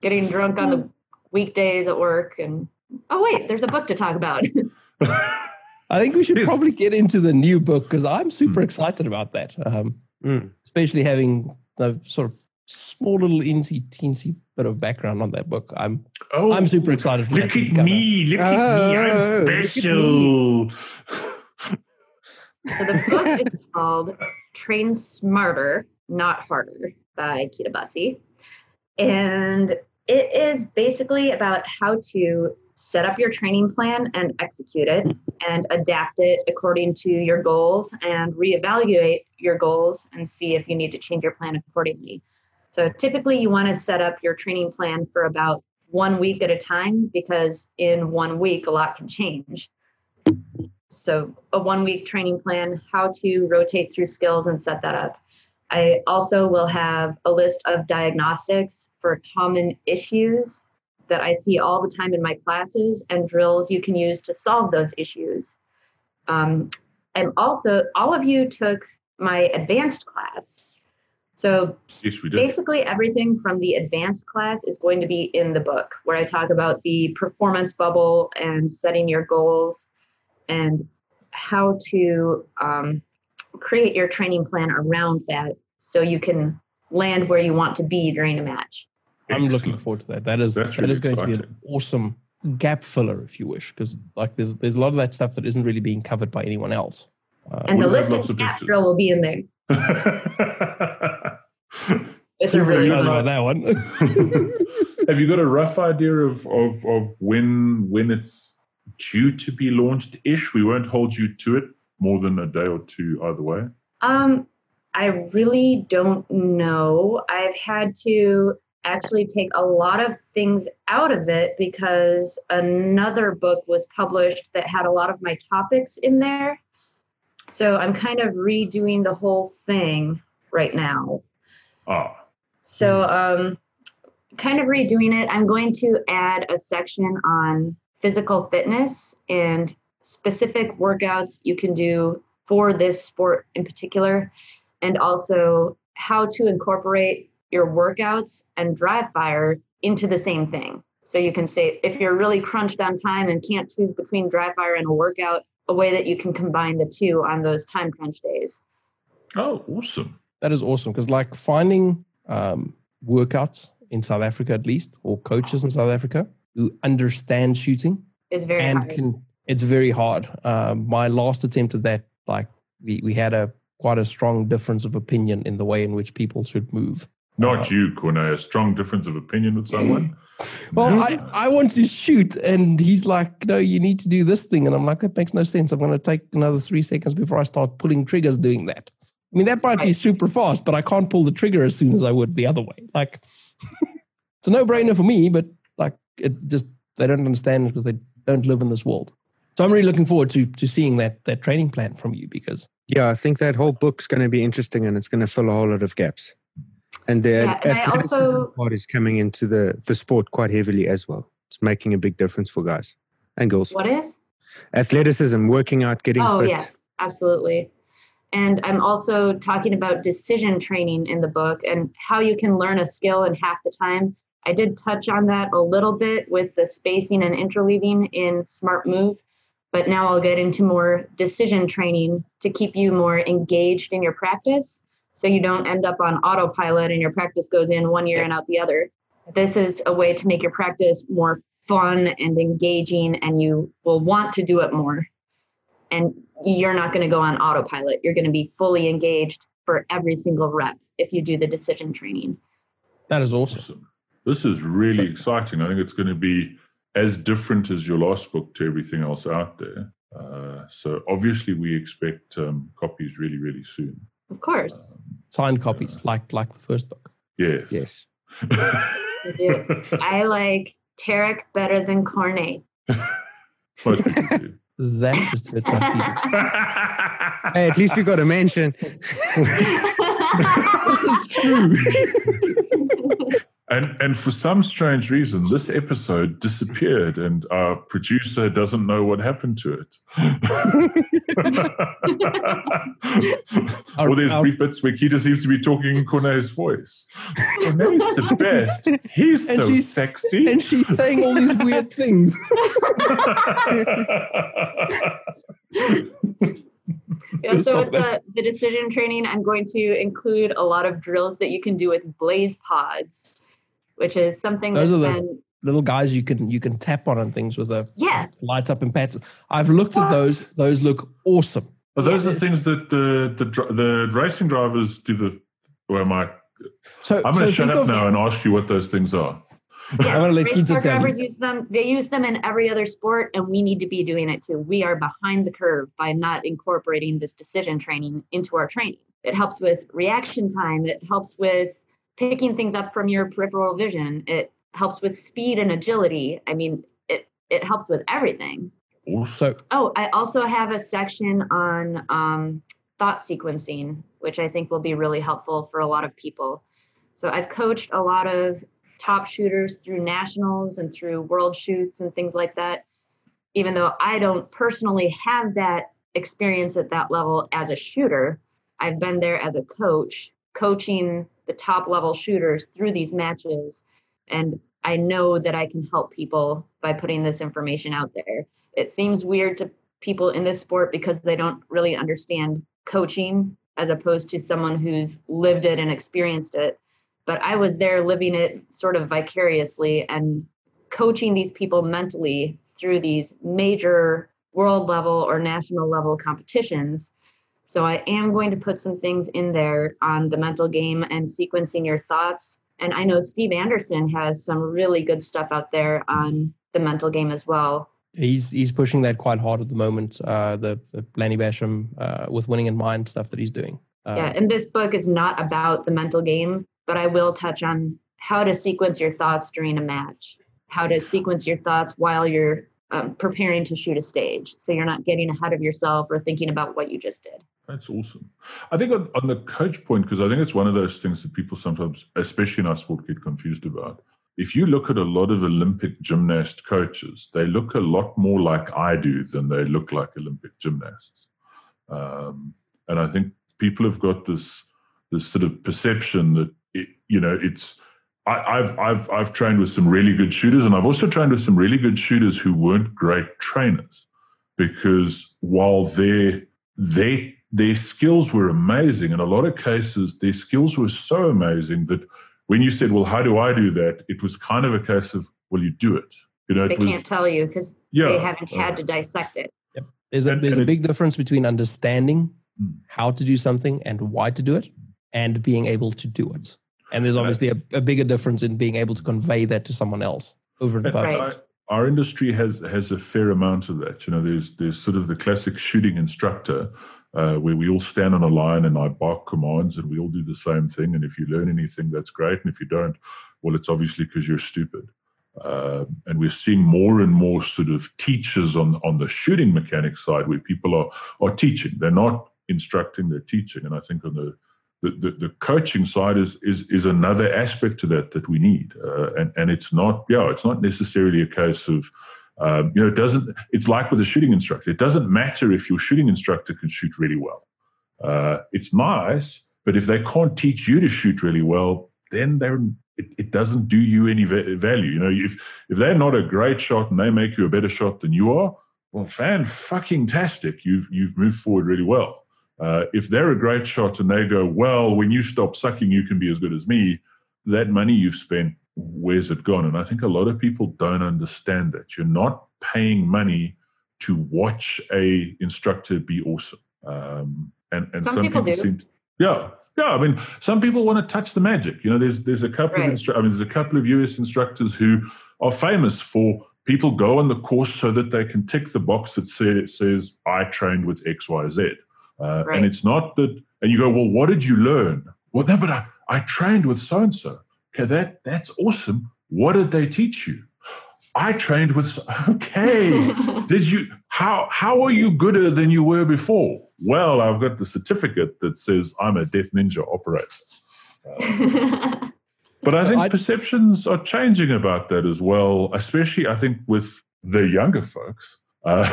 getting drunk on the weekdays at work. And oh, wait, there's a book to talk about. I think we should Yes. probably get into the new book because I'm super Hmm. excited about that. Um, Mm. especially having the sort of small little teensy teensy bit of background on that book. I'm oh, I'm super excited for that Look thing at to come me! Look at me! Oh, I'm look at me. special. So the book is called Train Smarter, Not Harder by Kita Bussey. And it is basically about how to set up your training plan and execute it and adapt it according to your goals and reevaluate your goals and see if you need to change your plan accordingly. So typically you want to set up your training plan for about one week at a time because in one week a lot can change. So, a one week training plan, how to rotate through skills and set that up. I also will have a list of diagnostics for common issues that I see all the time in my classes and drills you can use to solve those issues. Um, and also, all of you took my advanced class. So, Yes, we did. basically everything from the advanced class is going to be in the book where i talk about the performance bubble and setting your goals and how to um, create your training plan around that so you can land where you want to be during a match I'm looking forward to that. That is That's that really is going to be an awesome gap filler, if you wish, because like there's there's a lot of that stuff that isn't really being covered by anyone else. Uh, and the we'll lift and lots snap drill will be in there it's a super really excited about that one. Have you got a rough idea of, of, of when when it's due to be launched ish? We won't hold you to it more than a day or two either way. Um, I really don't know. I've had to actually take a lot of things out of it because another book was published that had a lot of my topics in there. So I'm kind of redoing the whole thing right now. Ah, So, um, kind of redoing it. I'm going to add a section on physical fitness and specific workouts you can do for this sport in particular, and also how to incorporate your workouts and dry fire into the same thing. So you can say if you're really crunched on time and can't choose between dry fire and a workout, a way that you can combine the two on those time crunch days. Oh, awesome. That is awesome because, like, finding um, workouts in South Africa, at least, or coaches in South Africa who understand shooting is very and hard. can, it's very hard. Um, my last attempt at that, like, we, we had a quite a strong difference of opinion in the way in which people should move. Not Uh, you, Corne. A strong difference of opinion with someone. Well, I, I want to shoot, and he's like, no, you need to do this thing. And I'm like, that makes no sense. I'm going to take another three seconds before I start pulling triggers doing that. I mean, that might be super fast, but I can't pull the trigger as soon as I would the other way. Like, it's a no brainer for me, but like, it just, they don't understand because they don't live in this world. So I'm really looking forward to to seeing that that training plan from you because Yeah, I think that whole book's going to be interesting and it's going to fill a whole lot of gaps. And the Yeah, and athleticism also- part is coming into the, the sport quite heavily as well. It's making a big difference for guys and girls. What is? Athleticism, working out, getting Oh, fit. yes, absolutely. And I'm also talking about decision training in the book and how you can learn a skill in half the time. I did touch on that a little bit with the spacing and interleaving in Smart Move, but now I'll get into more decision training to keep you more engaged in your practice so you don't end up on autopilot and your practice goes in one year and out the other. This is a way to make your practice more fun and engaging, and you will want to do it more and you're not going to go on autopilot. You're going to be fully engaged for every single rep if you do the decision training. that is awesome. Awesome. This is really exciting. I think it's going to be as different as your last book to everything else out there. Uh, so obviously, we expect um, copies really, really soon. Of course. Signed copies, like like the first book. Yes. Yes. I. I like Tarek better than Corne. Most people do. That just hurt my feelings. Hey, at least you got a mention. This is true. And and for some strange reason, this episode disappeared, and our producer doesn't know what happened to it. Our- All these our- brief bits where Kita seems to be talking in Corne's voice. Corne's the best. He's And so she's- sexy. and she's saying all these weird things. Yeah, so with uh, the, the decision training, I'm going to include a lot of drills that you can do with blaze pods, which is something Those that's are the- been Little guys you can you can tap on and things with a yes, lights up and patterns. I've looked at those. Those look awesome. Are those the things that the the the racing drivers do the? Or am I? So I'm going so to shut up now and ask you what those things are. I'm going to let race Kita car tell you. drivers use them. They use them in every other sport, and we need to be doing it too. We are behind the curve by not incorporating this decision training into our training. It helps with reaction time. It helps with picking things up from your peripheral vision. It helps with speed and agility. I mean, it it helps with everything. Awesome. So Oh, I also have a section on um, thought sequencing, which I think will be really helpful for a lot of people. So I've coached a lot of top shooters through nationals and through world shoots and things like that. Even though I don't personally have that experience at that level as a shooter, I've been there as a coach, coaching the top level shooters through these matches. And I know that I can help people by putting this information out there. It seems weird to people in this sport because they don't really understand coaching as opposed to someone who's lived it and experienced it. But i was there living it sort of vicariously and coaching these people mentally through these major world level or national level competitions so i am going to put some things in there on the mental game and sequencing your thoughts and i know steve anderson has some really good stuff out there on the mental game as well he's he's pushing that quite hard at the moment. Uh, the the Lanny Bassham uh, with winning in mind stuff that he's doing. Uh, yeah, and this book is not about the mental game, but I will touch on how to sequence your thoughts during a match, how to sequence your thoughts while you're um, preparing to shoot a stage, so you're not getting ahead of yourself or thinking about what you just did. That's awesome. I think on, on the coach point, because I think it's one of those things that people sometimes, especially in our sport, get confused about. If you look at a lot of Olympic gymnast coaches, they look a lot more like I do than they look like Olympic gymnasts. Um, and I think people have got this this sort of perception that it, you know it's. I, I've I've I've trained with some really good shooters, and I've also trained with some really good shooters who weren't great trainers because while their their their skills were amazing, in a lot of cases, their skills were so amazing that when you said, "Well, how do I do that?" it was kind of a case of, "Well, you do it." You know, they it was, can't tell you because Yeah, they haven't had uh, to dissect it. There's a And- there's and a it- big difference between understanding Mm. how to do something and why to do it, and being able to do it. And there's obviously a, a bigger difference in being able to convey that to someone else over and And above. Right. our industry has has a fair amount of that. You know, there's there's sort of the classic shooting instructor uh, where we all stand on a line and I bark commands and we all do the same thing. And if you learn anything, that's great. And if you don't, well, it's obviously because you're stupid. Uh, and we're seeing more and more sort of teachers on on the shooting mechanics side where people are are teaching. They're not instructing; they're teaching. And I think on the the, the, coaching side is, is is another aspect to that that we need, uh, and and it's not yeah it's not necessarily a case of um, you know it doesn't it's like with a shooting instructor. It doesn't matter if your shooting instructor can shoot really well. Uh, it's nice but if they can't teach you to shoot really well then they're it, it doesn't do you any va- value. You know if if they're not a great shot and they make you a better shot than you are well fan fucking tastic you've you've moved forward really well uh, if they're a great shot and they go, well, when you stop sucking, you can be as good as me, that money you've spent, where's it gone? And I think a lot of people don't understand that. You're not paying money to watch a instructor be awesome. Um, and and Some some, people people, do. seem, to, yeah, yeah. I mean, some people want to touch the magic. You know, there's there's a couple Right. of instru- I mean, there's a couple of US instructors who are famous for people go on the course so that they can tick the box that say, says I trained with X Y Z. Uh, Right. And it's not that, and you go, well, what did you learn? Well, no, but I, I trained with so and so. Okay, that that's awesome. What did they teach you? I trained with. so- Okay, did you? How how are you gooder than you were before? Well, I've got the certificate that says I'm a Death Ninja operator. But I think I- perceptions are changing about that as well, especially I think with the younger folks. Uh,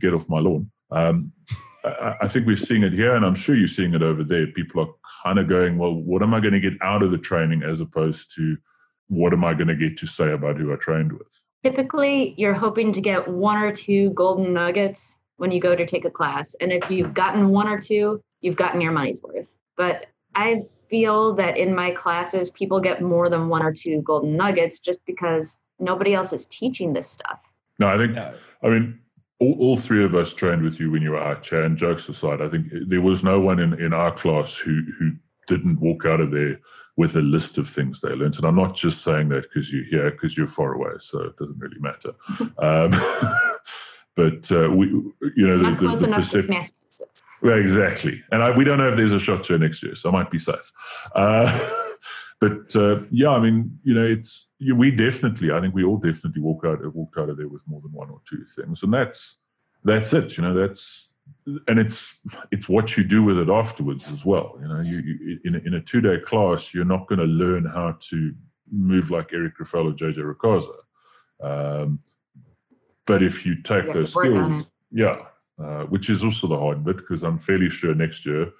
get off my lawn. Um, I, I think we're seeing it here, and I'm sure you're seeing it over there. People are kind of going, well, what am I going to get out of the training as opposed to what am I going to get to say about who I trained with? Typically, you're hoping to get one or two golden nuggets when you go to take a class. And if you've gotten one or two, you've gotten your money's worth. But I feel that in my classes, people get more than one or two golden nuggets just because nobody else is teaching this stuff. No, I think, Yeah. I mean, all, all three of us trained with you when you were our chair, and jokes aside, I think there was no one in, in our class who, who didn't walk out of there with a list of things they learned. And I'm not just saying that because you're here, because you're far away, so it doesn't really matter. um, but uh, we, you know, the, the, the enough to percep- smash. well, exactly. And I, we don't know if there's a shot show next year, so I might be safe. Uh, but uh, yeah, I mean, you know, it's we definitely. I think we all definitely walk out walked out of there with more than one or two things, and that's that's it. You know, that's and it's it's what you do with it afterwards as well. You know, you, you in a, in a two day class, you're not going to learn how to move like Eric Grauffel or JJ Racaza. Um, but if you take You those to work on skills, yeah, uh, which is also the hard bit because I'm fairly sure next year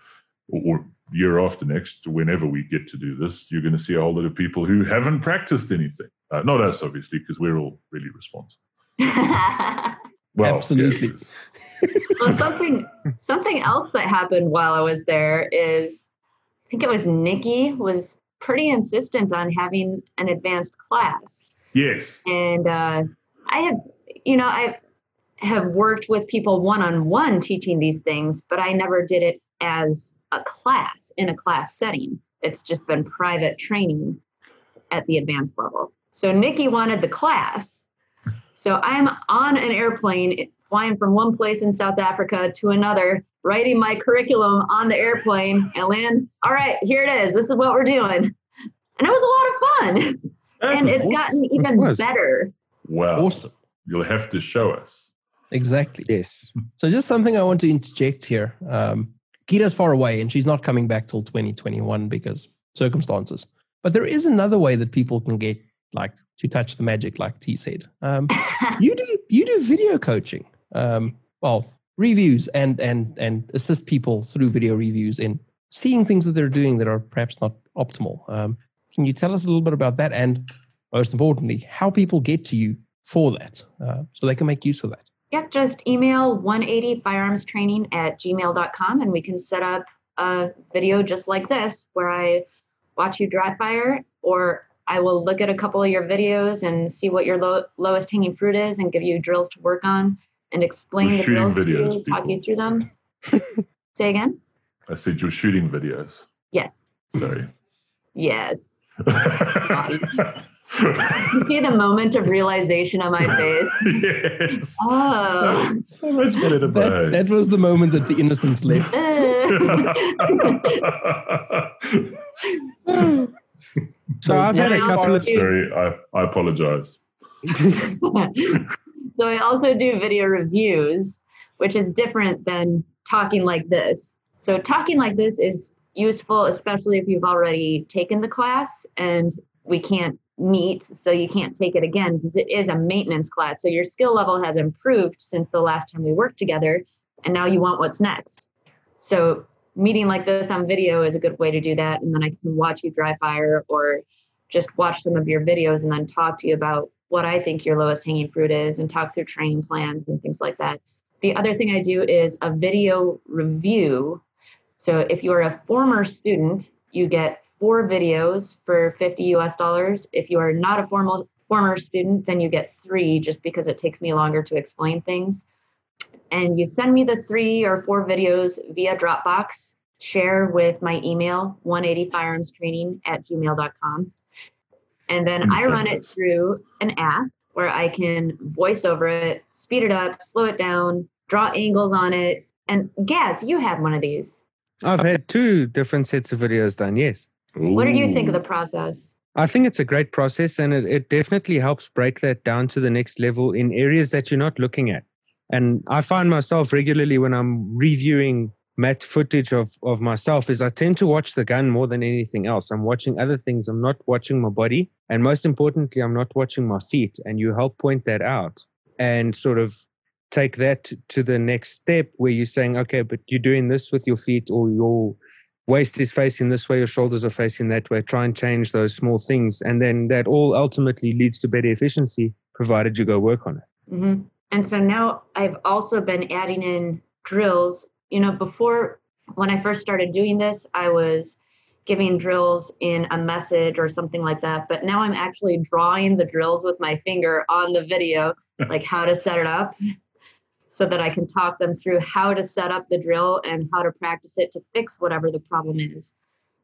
or, or year after next, whenever we get to do this, you're going to see a whole lot of people who haven't practiced anything. Uh, not us, obviously, because we're all really responsive. Well, Absolutely. yes, well, something something else that happened while I was there is, I think it was Nikki was pretty insistent on having an advanced class, yes. and uh, I have, you know, I have worked with people one on one teaching these things, but I never did it as a class in a class setting. It's just been private training at the advanced level. So Nikki wanted the class. So I'm on an airplane flying from one place in South Africa to another, writing my curriculum on the airplane and land. All right, here it is. This is what we're doing. And it was a lot of fun. That And it's awesome. gotten even better. wow. Awesome. You'll have to show us. Exactly. Yes. So just something I want to interject here. Um, Kita's far away and she's not coming back till 2021 because circumstances. But there is another way that people can get like to touch the magic, like T said. Um, you do you do video coaching. Um, well, reviews and and and assist people through video reviews in seeing things that they're doing that are perhaps not optimal. Um, can you tell us a little bit about that and most importantly, how people get to you for that, uh, so they can make use of that? Yeah, just email 180firearmstraining at gmail.com and we can set up a video just like this where I watch you dry fire or I will look at a couple of your videos and see what your low, lowest hanging fruit is and give you drills to work on and explain We're the drills shooting to videos, you, talk you through them. Say again? I said you're shooting videos. Yes. Sorry. Yes. You see the moment of realization on my face. yes. Oh. So much better to that, that was the moment that the innocence left. So I've had a couple of Sorry, I, I apologize. so I also do video reviews, which is different than talking like this. So talking like this is useful, especially if you've already taken the class and we can't meet, so you can't take it again because it is a maintenance class. So your skill level has improved since the last time we worked together, and now you want what's next. So meeting like this on video is a good way to do that, and then I can watch you dry fire or just watch some of your videos and then talk to you about what I think your lowest hanging fruit is and talk through training plans and things like that. The other thing I do is a video review. So if you are a former student, you get four videos for 50 US dollars. If you are not a formal former student, then you get three just because it takes me longer to explain things. And you send me the three or four videos via Dropbox, share with my email, 180firearmstraining at gmail.com. And then I run it through an app where I can voice over it, speed it up, slow it down, draw angles on it. And Gaz, you had one of these. I've had two different sets of videos done, yes. What did you think of the process? I think it's a great process and it, it definitely helps break that down to the next level in areas that you're not looking at. And I find myself regularly when I'm reviewing mat footage of, of myself is I tend to watch the gun more than anything else. I'm watching other things. I'm not watching my body. And most importantly, I'm not watching my feet. And you help point that out and sort of take that to the next step where you're saying, okay, but you're doing this with your feet or your waist is facing this way, your shoulders are facing that way. Try and change those small things. And then that all ultimately leads to better efficiency, provided you go work on it. hmm And so now I've also been adding in drills. You know, before when I first started doing this, I was giving drills in a message or something like that. But now I'm actually drawing the drills with my finger on the video, like how to set it up, so that I can talk them through how to set up the drill and how to practice it to fix whatever the problem is.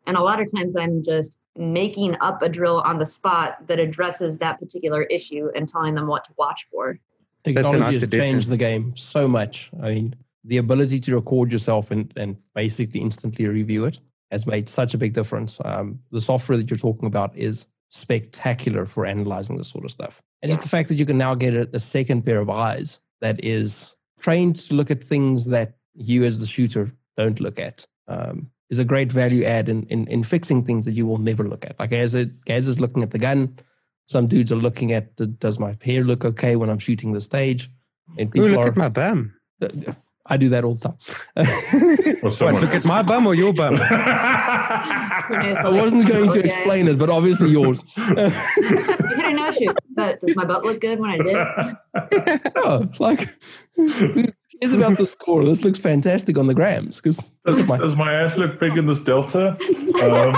And a lot of times I'm just making up a drill on the spot that addresses that particular issue and telling them what to watch for. a Technology nice has addition. changed the game so much. I mean, the ability to record yourself and, and basically instantly review it has made such a big difference. Um, the software that you're talking about is spectacular for analyzing this sort of stuff. And just the fact that you can now get a, a second pair of eyes that is trained to look at things that you as the shooter don't look at um, is a great value add in, in, in fixing things that you will never look at. Like as it, Gaz is looking at the gun, some dudes are looking at the, does my hair look okay when I'm shooting the stage? And Ooh, look are, at my bum. I do that all the time. Or What, someone look at my bum or your bum? I wasn't going to explain it, but obviously yours. You hit a no shoot, but does my butt look good when I did? oh, it's like, who cares about the score? This looks fantastic on the grams. Because look my. Does my ass look big in this delta? Um,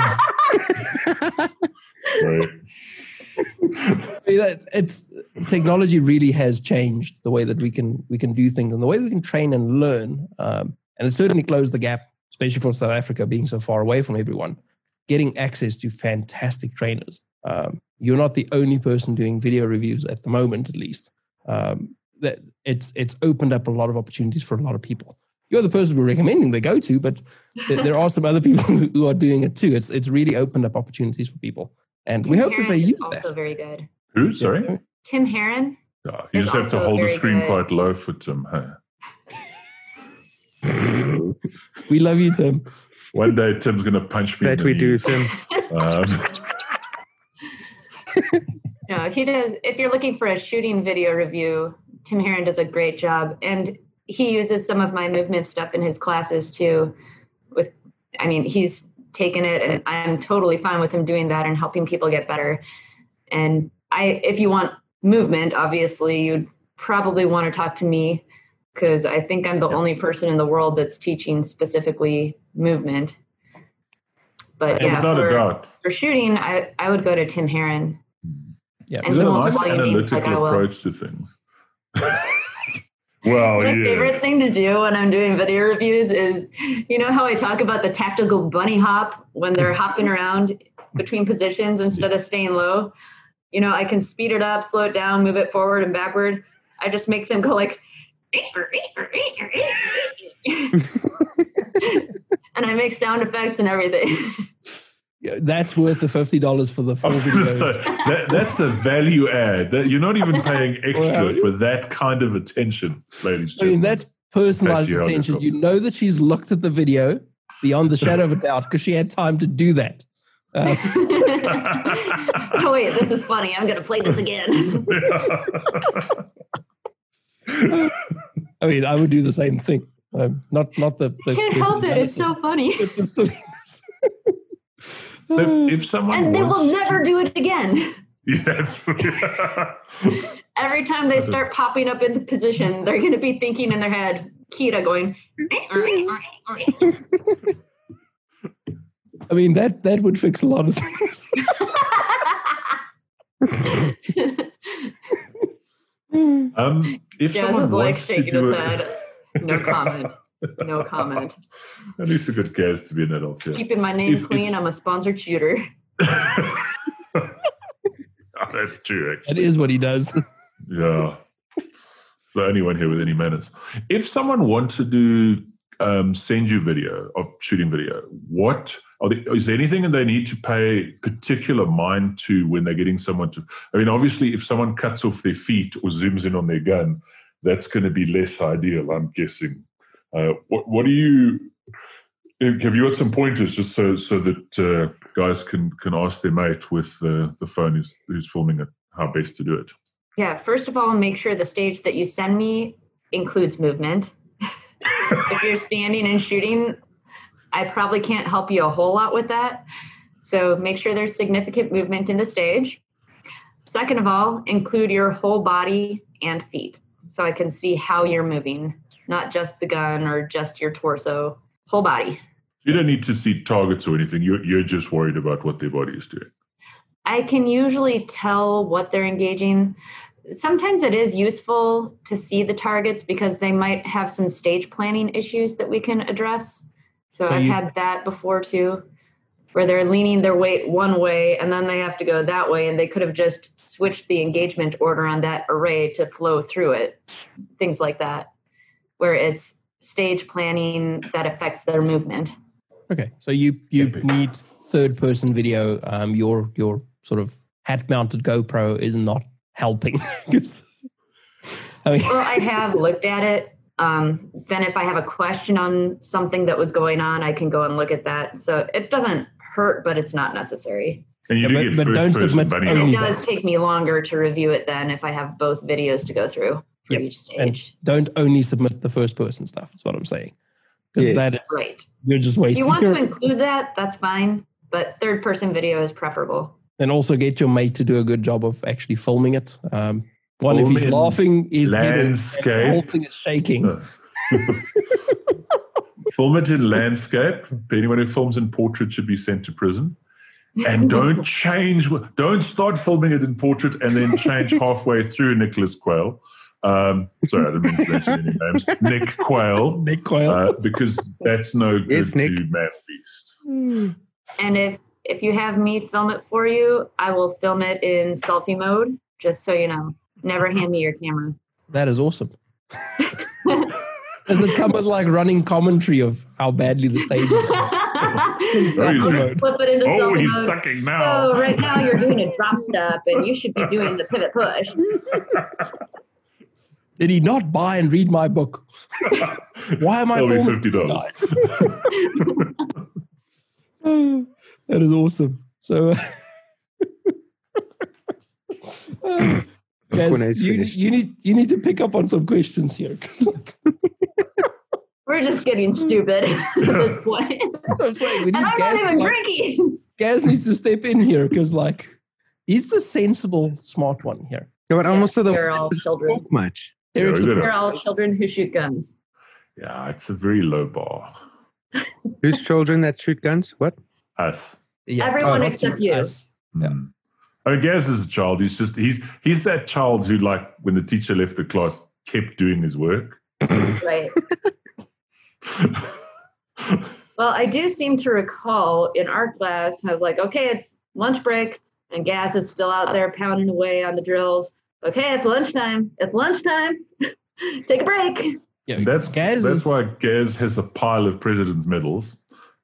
right. I mean, that- It's technology really has changed the way that we can we can do things and the way that we can train and learn. Um, and it certainly closed the gap, especially for South Africa being so far away from everyone. Getting access to fantastic trainers. Um, you're not the only person doing video reviews at the moment, at least. Um, that it's it's opened up a lot of opportunities for a lot of people. You're the person we're recommending they go to, but there, there are some other people who who are doing it too. It's it's really opened up opportunities for people, and we Tim hope that they is use also that. very good. Who? Sorry? Tim Herron. Yeah, you just have to hold the screen good. quite low for Tim. Hey? We love you, Tim. One day Tim's going to punch me. in that the we do. Tim. Um, No, he does. If you're looking for a shooting video review, Tim Herron does a great job, and he uses some of my movement stuff in his classes too. With, I mean, he's taken it, and I'm totally fine with him doing that and helping people get better. And I, if you want movement, obviously you'd probably want to talk to me because I think I'm the only person in the world that's teaching specifically movement. But Yeah, yeah, for, for shooting, I, I would go to Tim Herron. Yeah. And You've he got a nice tell you like analytical approach to things. well, My yeah. favorite thing to do when I'm doing video reviews is, you know how I talk about the tactical bunny hop when they're hopping around between positions instead of staying low. You know, I can speed it up, slow it down, move it forward and backward. I just make them go like, and I make sound effects and everything. Yeah, That's worth the fifty dollars for the I full was going to videos. that, that's a value add. That you're not even paying extra Well, for that kind of attention, ladies. I mean, that's personalized That's attention. You know that she's looked at the video beyond the shadow of a doubt because she had time to do that. Uh, oh wait, this is funny. I'm gonna play this again. gentlemen. I mean, I would do the same thing. Um, not not the. the Can't the help it. It's so analysis, funny. But if, if someone And they will wants never to- do it again. Yeah, that's Every time they start popping up in the position, they're going to be thinking in their head, Kita going. I mean, that that would fix a lot of things. um, if Jazz someone is like wants to shaking do his it, head. No comment. No comment. At least a good Gaz to be an adult here. Keeping my name If- if- clean. I'm a sponsored shooter. Oh, that's true, that actually. is what he does. Yeah. It's the only one here with any manners. If someone wants to do um, send you video of shooting video, what are they, is there anything that they need to pay particular mind to when they're getting someone to? I mean, obviously, if someone cuts off their feet or zooms in on their gun, that's going to be less ideal. I'm guessing. Uh, what What do you? Have you got some pointers just so so that uh, guys can can ask their mate with uh, the phone who's, who's filming it how best to do it? Yeah, first of all, make sure the stage that you send me includes movement. if you're standing and shooting, I probably can't help you a whole lot with that. So make sure there's significant movement in the stage. Second of all, include your whole body and feet so I can see how you're moving, not just the gun or just your torso, whole body. You don't need to see targets or anything. You're, you're just worried about what their body is doing. I can usually tell what they're engaging. Sometimes it is useful to see the targets because they might have some stage planning issues that we can address. So, So I've you- had that before too, where they're leaning their weight one way and then they have to go that way, and they could have just switched the engagement order on that array to flow through it. Things like that, where it's stage planning that affects their movement. Okay, so you you need third person video. Um, your your sort of hat mounted GoPro is not helping. 'Cause- I mean, well, I have looked at it. Um, then, if I have a question on something that was going on, I can go and look at that. So it doesn't hurt, but it's not necessary. And you Yeah, do but, get but don't submit bunny And only it hop. does take me longer to review it then if I have both videos to go through for Yep. each And- stage. don't only submit the first person stuff. Is what I'm saying. Because Yes. that is Right. you're just If wasting. you want your, to include that, that's fine. But third person video is preferable. and also get your mate to do a good job of actually filming it. Um, one, if he's laughing, his head is- landscape. the whole thing is shaking. Film it in landscape. Anyone who films in portrait should be sent to prison. And don't change. Don't start filming it in portrait and then change halfway through Nicholas Quayle. Um, sorry, I didn't mean to mention any names. Nick Quayle, Nick Coyle. uh, because that's no good Yes, Nick. to man beast. And if if you have me film it for you, I will film it in selfie mode, just so you know. Never hand me your camera. that is awesome. Does it come with like running commentary of how badly the stage is? Oh, he's- Flip it into Oh, he's mode. sucking now. So right now you're doing a drop step and you should be doing the pivot push. Did he not buy and read my book? Why am I That'll be filming fifty dollars. that is awesome. So, uh, guys, you, you need you need to pick up on some questions here. 'cause, like, We're just getting stupid at this point. that's what I'm saying. We And I'm not Gaz to, even like, drinking. Gaz needs to step in here because, like, he's the sensible, smart one here. Yeah, but I'm Yeah, also the they're one all children. talk much. They're, a- got They're all children who shoot guns. Yeah, it's a very low bar. Who's children that shoot guns? What? Us. yeah, Everyone not except you. us. Yeah. Mm. I mean, Gaz is a child. He's just he's he's that child who, like, when the teacher left the class, kept doing his work. Right. Well, I do seem to recall in our class, I was like, okay, it's lunch break, and Gaz is still out there pounding away on the drills. Okay, it's lunchtime. It's lunchtime. Take a break. Yeah, that's Gaz that's is- why Gaz has a pile of president's medals,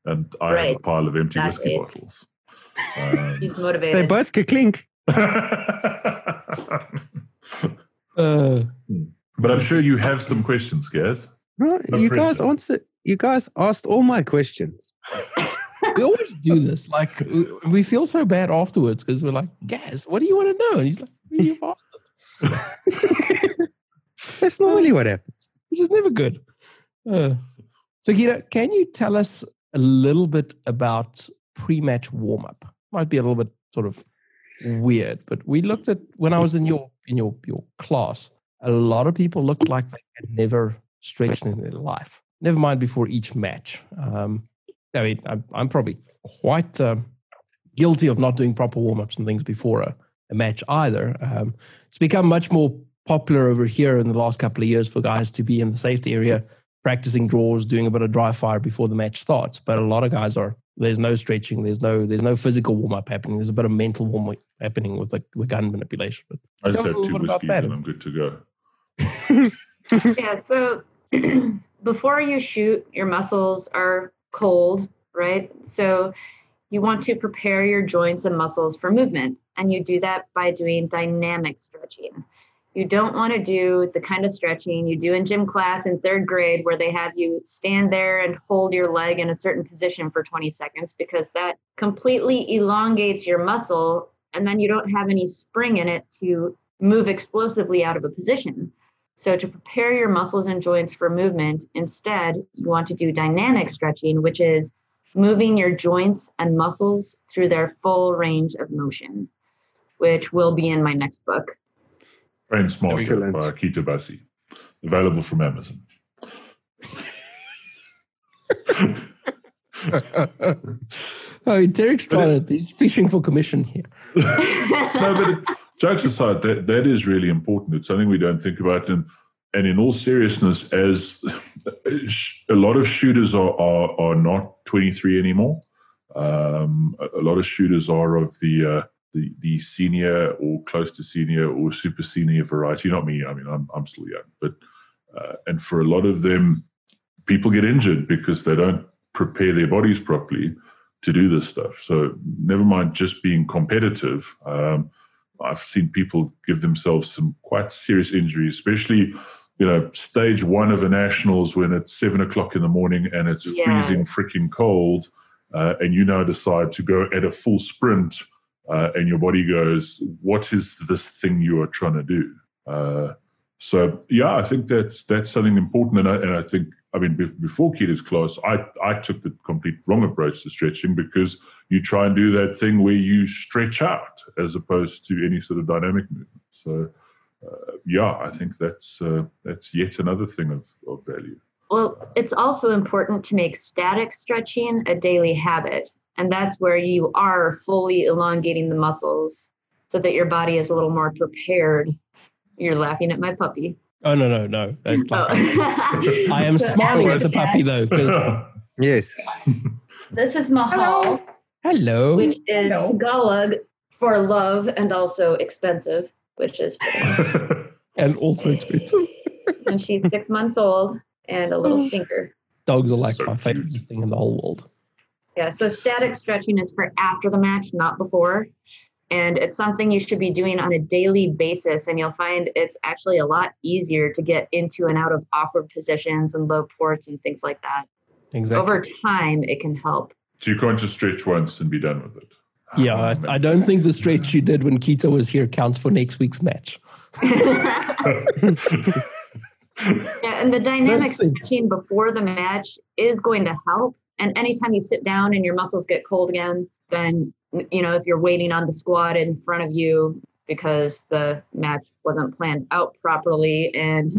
and I have a pile of empty whiskey Exactly. bottles. Um, He's motivated. They both both clink. Uh, but I'm sure you have some questions, Gaz. Right, No you guys pressure. answered. You guys asked all my questions. we always do this. Like we- we feel so bad afterwards because we're like, Gaz, what do you want to know? And he's like, well, you've asked it, That's normally what happens. which is never good. Uh, so, Kita, can you tell us a little bit about pre-match warm-up? Might be a little bit sort of weird, but we looked at when I was in your in your your class. A lot of people looked like they had never stretched in their life. Never mind before each match. Um, I mean, I'm, I'm probably quite um, guilty of not doing proper warm ups and things before a, a match either. Um, it's become much more popular over here in the last couple of years for guys to be in the safety area, practicing draws, doing a bit of dry fire before the match starts. But a lot of guys are there's no stretching, there's no there's no physical warm up happening. There's a bit of mental warm up happening with the, the gun manipulation. But I just Tell us have a little two whiskeys and I'm good to go. yeah, so before you shoot, your muscles are cold, right? So you want to prepare your joints and muscles for movement. And you do that by doing dynamic stretching. You don't want to do the kind of stretching you do in gym class in third grade where they have you stand there and hold your leg in a certain position for 20 seconds because that completely elongates your muscle and then you don't have any spring in it to move explosively out of a position. So, to prepare your muscles and joints for movement, instead, you want to do dynamic stretching, which is moving your joints and muscles through their full range of motion, which will be in my next book. Brain Smarter Excellent. by Kita Bussey. Available from Amazon. oh, Derek's trying to, he's fishing for commission here. no, but it, jokes aside, that that is really important. It's something we don't think about, and and in all seriousness, as a lot of shooters are are, are not 23 anymore. Um, a, lot of shooters are of the uh, the the senior or close to senior or super senior variety. Not me. I mean, I'm I'm still young, but uh, and for a lot of them, people get injured because they don't prepare their bodies properly to do this stuff. So never mind just being competitive. Um, I've seen people give themselves some quite serious injuries, especially you know stage one of a nationals when it's seven o'clock in the morning and it's Yes. freezing freaking cold, uh, and you now decide to go at a full sprint, uh, and your body goes, "What is this thing you are trying to do?" Uh, so yeah, I think that's that's something important, and I, and I think I mean be, before Kita's class, I I took the complete wrong approach to stretching because you try and do that thing where you stretch out as opposed to any sort of dynamic movement. So uh, yeah, I think that's uh, that's yet another thing of, of value. Well, it's also important to make static stretching a daily habit. And that's where you are fully elongating the muscles so that your body is a little more prepared. You're laughing at my puppy. Oh no, no, no! Don't Oh. I am smiling at after the puppy though, Yes. This is Mahal, hello. which is Hello. Tagalog for love and also expensive, which is and also expensive. and she's six months old and a little oh. stinker. Dogs are like So my favorite thing in the whole world. Yeah, so static stretching is for after the match, not before. And it's something you should be doing on a daily basis. And you'll find it's actually a lot easier to get into and out of awkward positions and low ports and things like that. Exactly. Over time, it can help. so you can't just stretch once and be done with it. yeah, I. I don't think the stretch you did when Kita was here counts for next week's match. Yeah, and the dynamic Let's see. stretching before the match is going to help. And anytime you sit down and your muscles get cold again, then you know if you're waiting on the squad in front of you because the match wasn't planned out properly and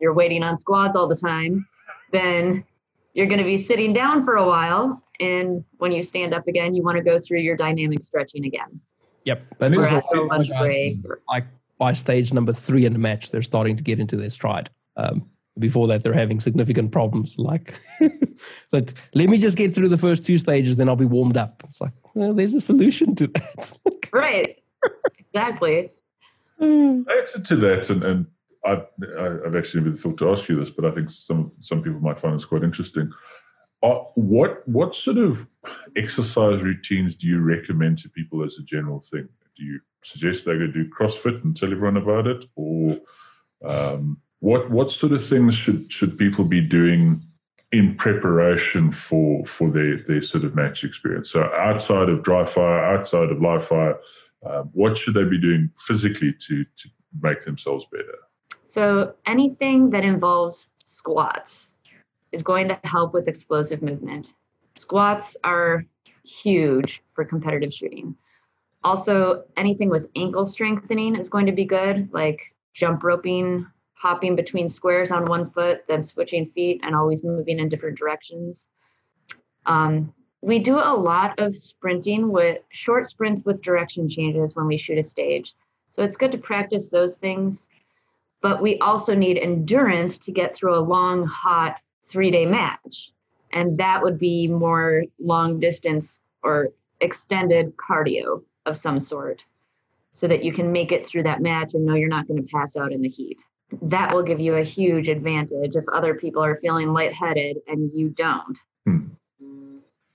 you're waiting on squads all the time, then you're going to be sitting down for a while. And when you stand up again, you want to go through your dynamic stretching again. Yep. Also after a why lunch guys, break. like by stage number three in the match, they're starting to get into their stride. Um, before that, they're having significant problems. Like, but let me just get through the first two stages, then I'll be warmed up. It's like, well, there's a solution to that. Right. exactly. answer to that, and, and I've, I've actually never thought to ask you this, but I think some some people might find this quite interesting. Uh, what what sort of exercise routines do you recommend to people as a general thing? Do you suggest they go do CrossFit and tell everyone about it, or um, what what sort of things should should people be doing in preparation for for their their sort of match experience? So outside of dry fire, outside of live fire, um, what should they be doing physically to to make themselves better? So anything that involves squats is going to help with explosive movement. Squats are huge for competitive shooting. Also, anything with ankle strengthening is going to be good, like jump roping, hopping between squares on one foot, then switching feet and always moving in different directions. Um, we do a lot of sprinting with short sprints with direction changes when we shoot a stage. So it's good to practice those things but we also need endurance to get through a long, hot three day match. And that would be more long distance or extended cardio of some sort so that you can make it through that match and know you're not going to pass out in the heat. That will give you a huge advantage if other people are feeling lightheaded and you don't. Hmm.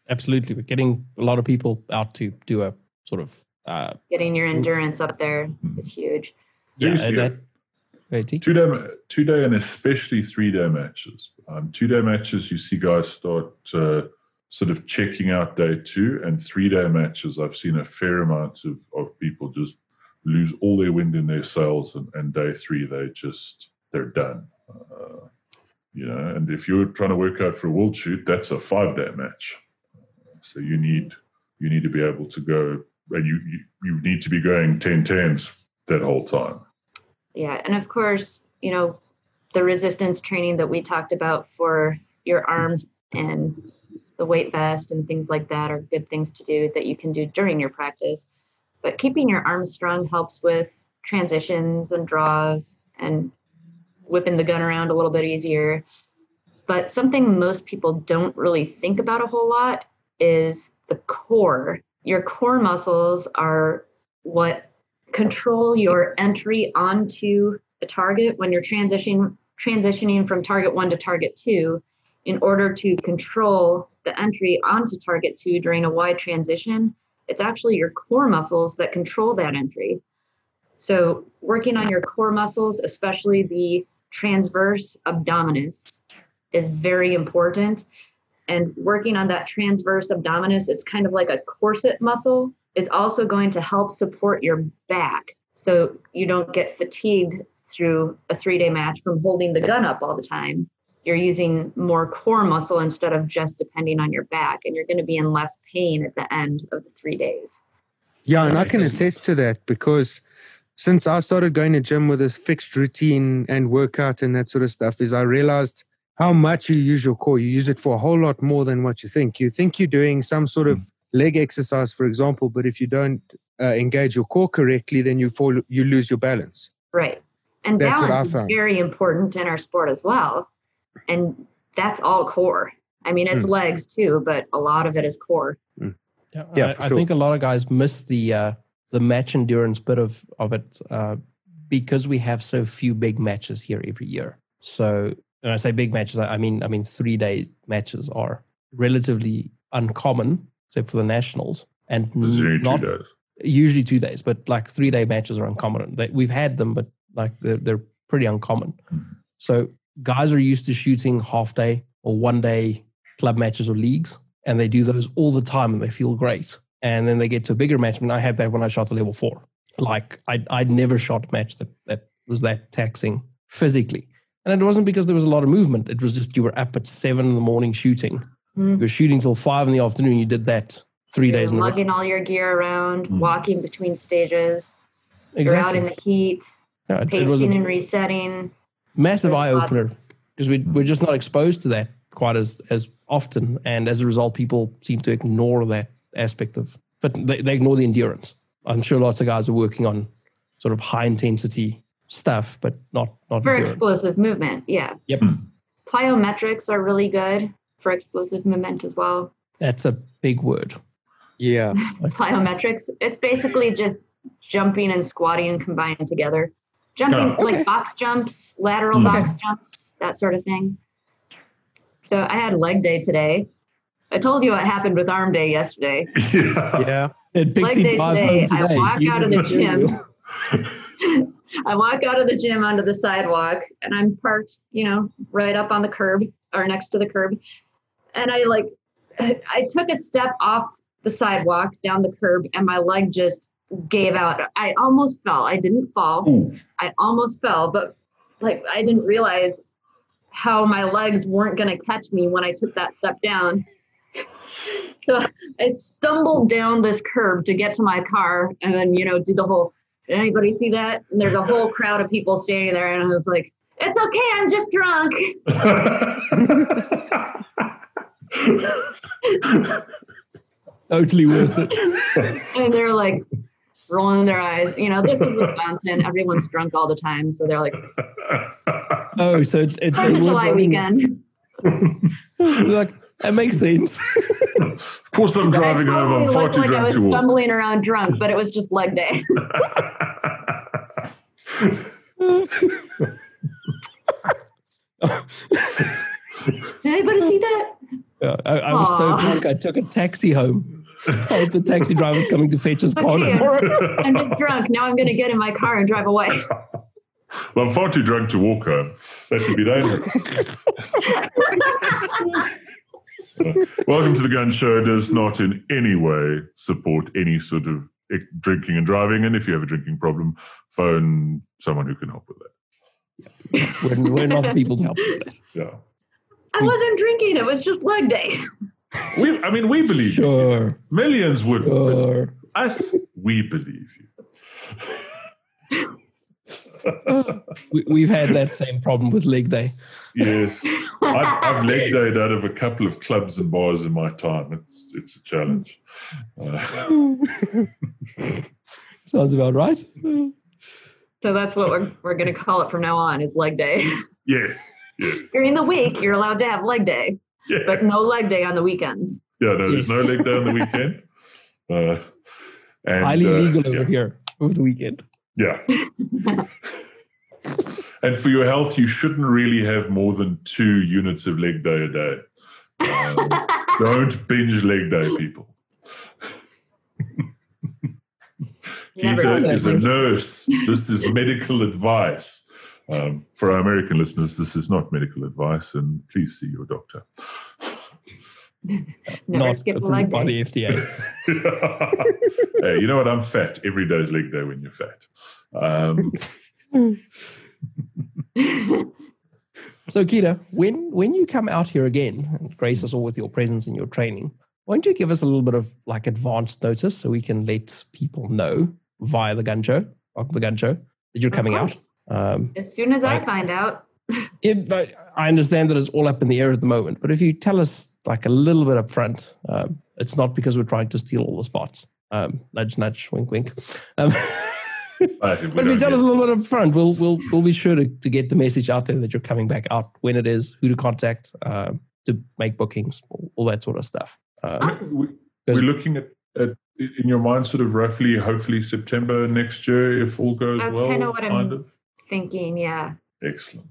Absolutely. We're getting a lot of people out to do a sort of uh, Getting your endurance up there is huge. yeah, Seriously, that, two day, two day, and especially three day matches. Um, two day matches, you see guys start uh, sort of checking out day two, and three day matches, I've seen a fair amount of, of people just lose all their wind in their sails, and, and day three they just they're done. Uh, you know, and if you're trying to work out for a world shoot, that's a five day match. So you need you need to be able to go, and you you, you need to be going 10 tens that whole time. Yeah, and of course, you know, the resistance training that we talked about for your arms and the weight vest and things like that are good things to do that you can do during your practice. But keeping your arms strong helps with transitions and draws and whipping the gun around a little bit easier. But something most people don't really think about a whole lot is the core. Your core muscles are what control your entry onto a target when you're transitioning transitioning from target one to target two in order to control the entry onto target two during a wide transition it's actually your core muscles that control that entry. So working on your core muscles especially the transverse abdominis is very important. And working on that transverse abdominis it's kind of like a corset muscle is also going to help support your back. So you don't get fatigued through a three day match from holding the gun up all the time. You're using more core muscle instead of just depending on your back, and you're going to be in less pain at the end of the three days. Yeah, and I Nice. can attest to that because since I started going to gym with a fixed routine and workout and that sort of stuff, is I realized how much you use your core. You use it for a whole lot more than what you think. You think you're doing some sort of leg exercise, for example, but if you don't uh, engage your core correctly, then you fall, you lose your balance. Right. And That's balance is very important in our sport as well. And that's all core. I mean, it's Hmm. legs too, but a lot of it is core. Yeah, Yeah, I, for I think a lot of guys miss the uh, the match endurance bit of of it uh, because we have so few big matches here every year. So when I say big matches, I I mean I mean three day matches are relatively uncommon, except for the nationals, and This is only not two days. usually two days, but like three day matches are uncommon. They, we've had them, but like they're, they're pretty uncommon. So guys are used to shooting half day or one day club matches or leagues, and they do those all the time and they feel great. And then they get to a bigger match. I mean, I had that when I shot the level four. Like I, I'd never shot a match that, that was that taxing physically. And it wasn't because there was a lot of movement. It was just you were up at seven in the morning shooting. Hmm. You were shooting till five in the afternoon. You did that 3 You're days in a row. lugging all your gear around, Hmm. walking between stages. You're out in the heat, Yeah, it, it pacing was a and resetting. Massive eye opener because we we're just not exposed to that quite as as often, and as a result, people seem to ignore that aspect of. But they, they ignore the endurance. I'm sure lots of guys are working on sort of high intensity stuff, but not not For endurance. explosive movement, yeah. Yep. Hmm. Plyometrics are really good for explosive movement as well. That's a big word. Yeah. Plyometrics, it's basically just jumping and squatting combined together. Jumping okay. like box jumps, lateral Hmm. box jumps, that sort of thing. So I had leg day today. I told you what happened with arm day yesterday. yeah. Yeah. It Pixie day drive today, I today. walk You out of the gym. I walk out of the gym onto the sidewalk and I'm parked, you know, right up on the curb or next to the curb. And I like, I took a step off the sidewalk down the curb and my leg just gave out. I almost fell. I didn't fall. Ooh. I almost fell, but like I didn't realize how my legs weren't going to catch me when I took that step down. So I stumbled down this curb to get to my car and then, you know, do the whole, did anybody see that? And there's a whole crowd of people standing there. And I was like, it's okay. I'm just drunk. Totally worth it. And they're like rolling their eyes. You know, this is Wisconsin. Everyone's drunk all the time. So they're like, Oh, so it, it, Fourth they of were July weekend. like that makes sense. of course, I'm driving I home. I'm far looked too like I was to walk. stumbling around drunk, but it was just leg day. Did anybody see that? Yeah, I, I was so drunk I took a taxi home. Oh, the taxi driver's coming to fetch us car Okay. tomorrow. I'm just drunk. Now I'm going to get in my car and drive away. well, I'm far too drunk to walk home. That would be dangerous. Welcome to the Gun Show. It does not in any way support any sort of eh, drinking and driving. And if you have a drinking problem, phone someone who can help with that. We're, we're not the people to help with that. Yeah. I wasn't drinking. It was just leg day. We, I mean, we believe you. Sure, Millions would. sure. Us, we believe you. We, we've had that same problem with leg day. Yes. I've, I've leg dayed out of a couple of clubs and bars in my time. It's it's a challenge. Uh, Sounds about right. So that's what we're, we're going to call it from now on is leg day. yes, yes, During the week, you're allowed to have leg day, yes. but no leg day on the weekends. Yeah, no, there's no leg day on the weekend. Uh, and, Highly uh, legal over yeah, here over the weekend. Yeah. and for your health, you shouldn't really have more than two units of leg day a day. Um, don't binge leg day, people. Never Kita is a nurse. This is medical advice. Um, for our American listeners, this is not medical advice, and please see your doctor. Never not skip a leg by day. the FDA. hey, you know what? I'm fat. Every day is leg day when you're fat. Um, So, Kita, when when you come out here again and grace us all with your presence and your training, why don't you give us a little bit of like advanced notice so we can let people know via the gun show, of the gun show, that you're coming out? Course. Um, As soon as I Right. find out, if, I I understand that it's all up in the air at the moment, but if you tell us like a little bit up front, um, it's not because we're trying to steal all the spots. Um, nudge, nudge, wink, wink. Um, but if But if you tell us a little bit up front, we'll we'll we'll be sure to, to get the message out there that you're coming back out, when it is, who to contact, um, to make bookings, all, all that sort of stuff. Um, Awesome. we, we're looking at, at in your mind, sort of roughly, hopefully September next year, if all goes That's well. kinda what I'm- kind of. Thinking, yeah. Excellent.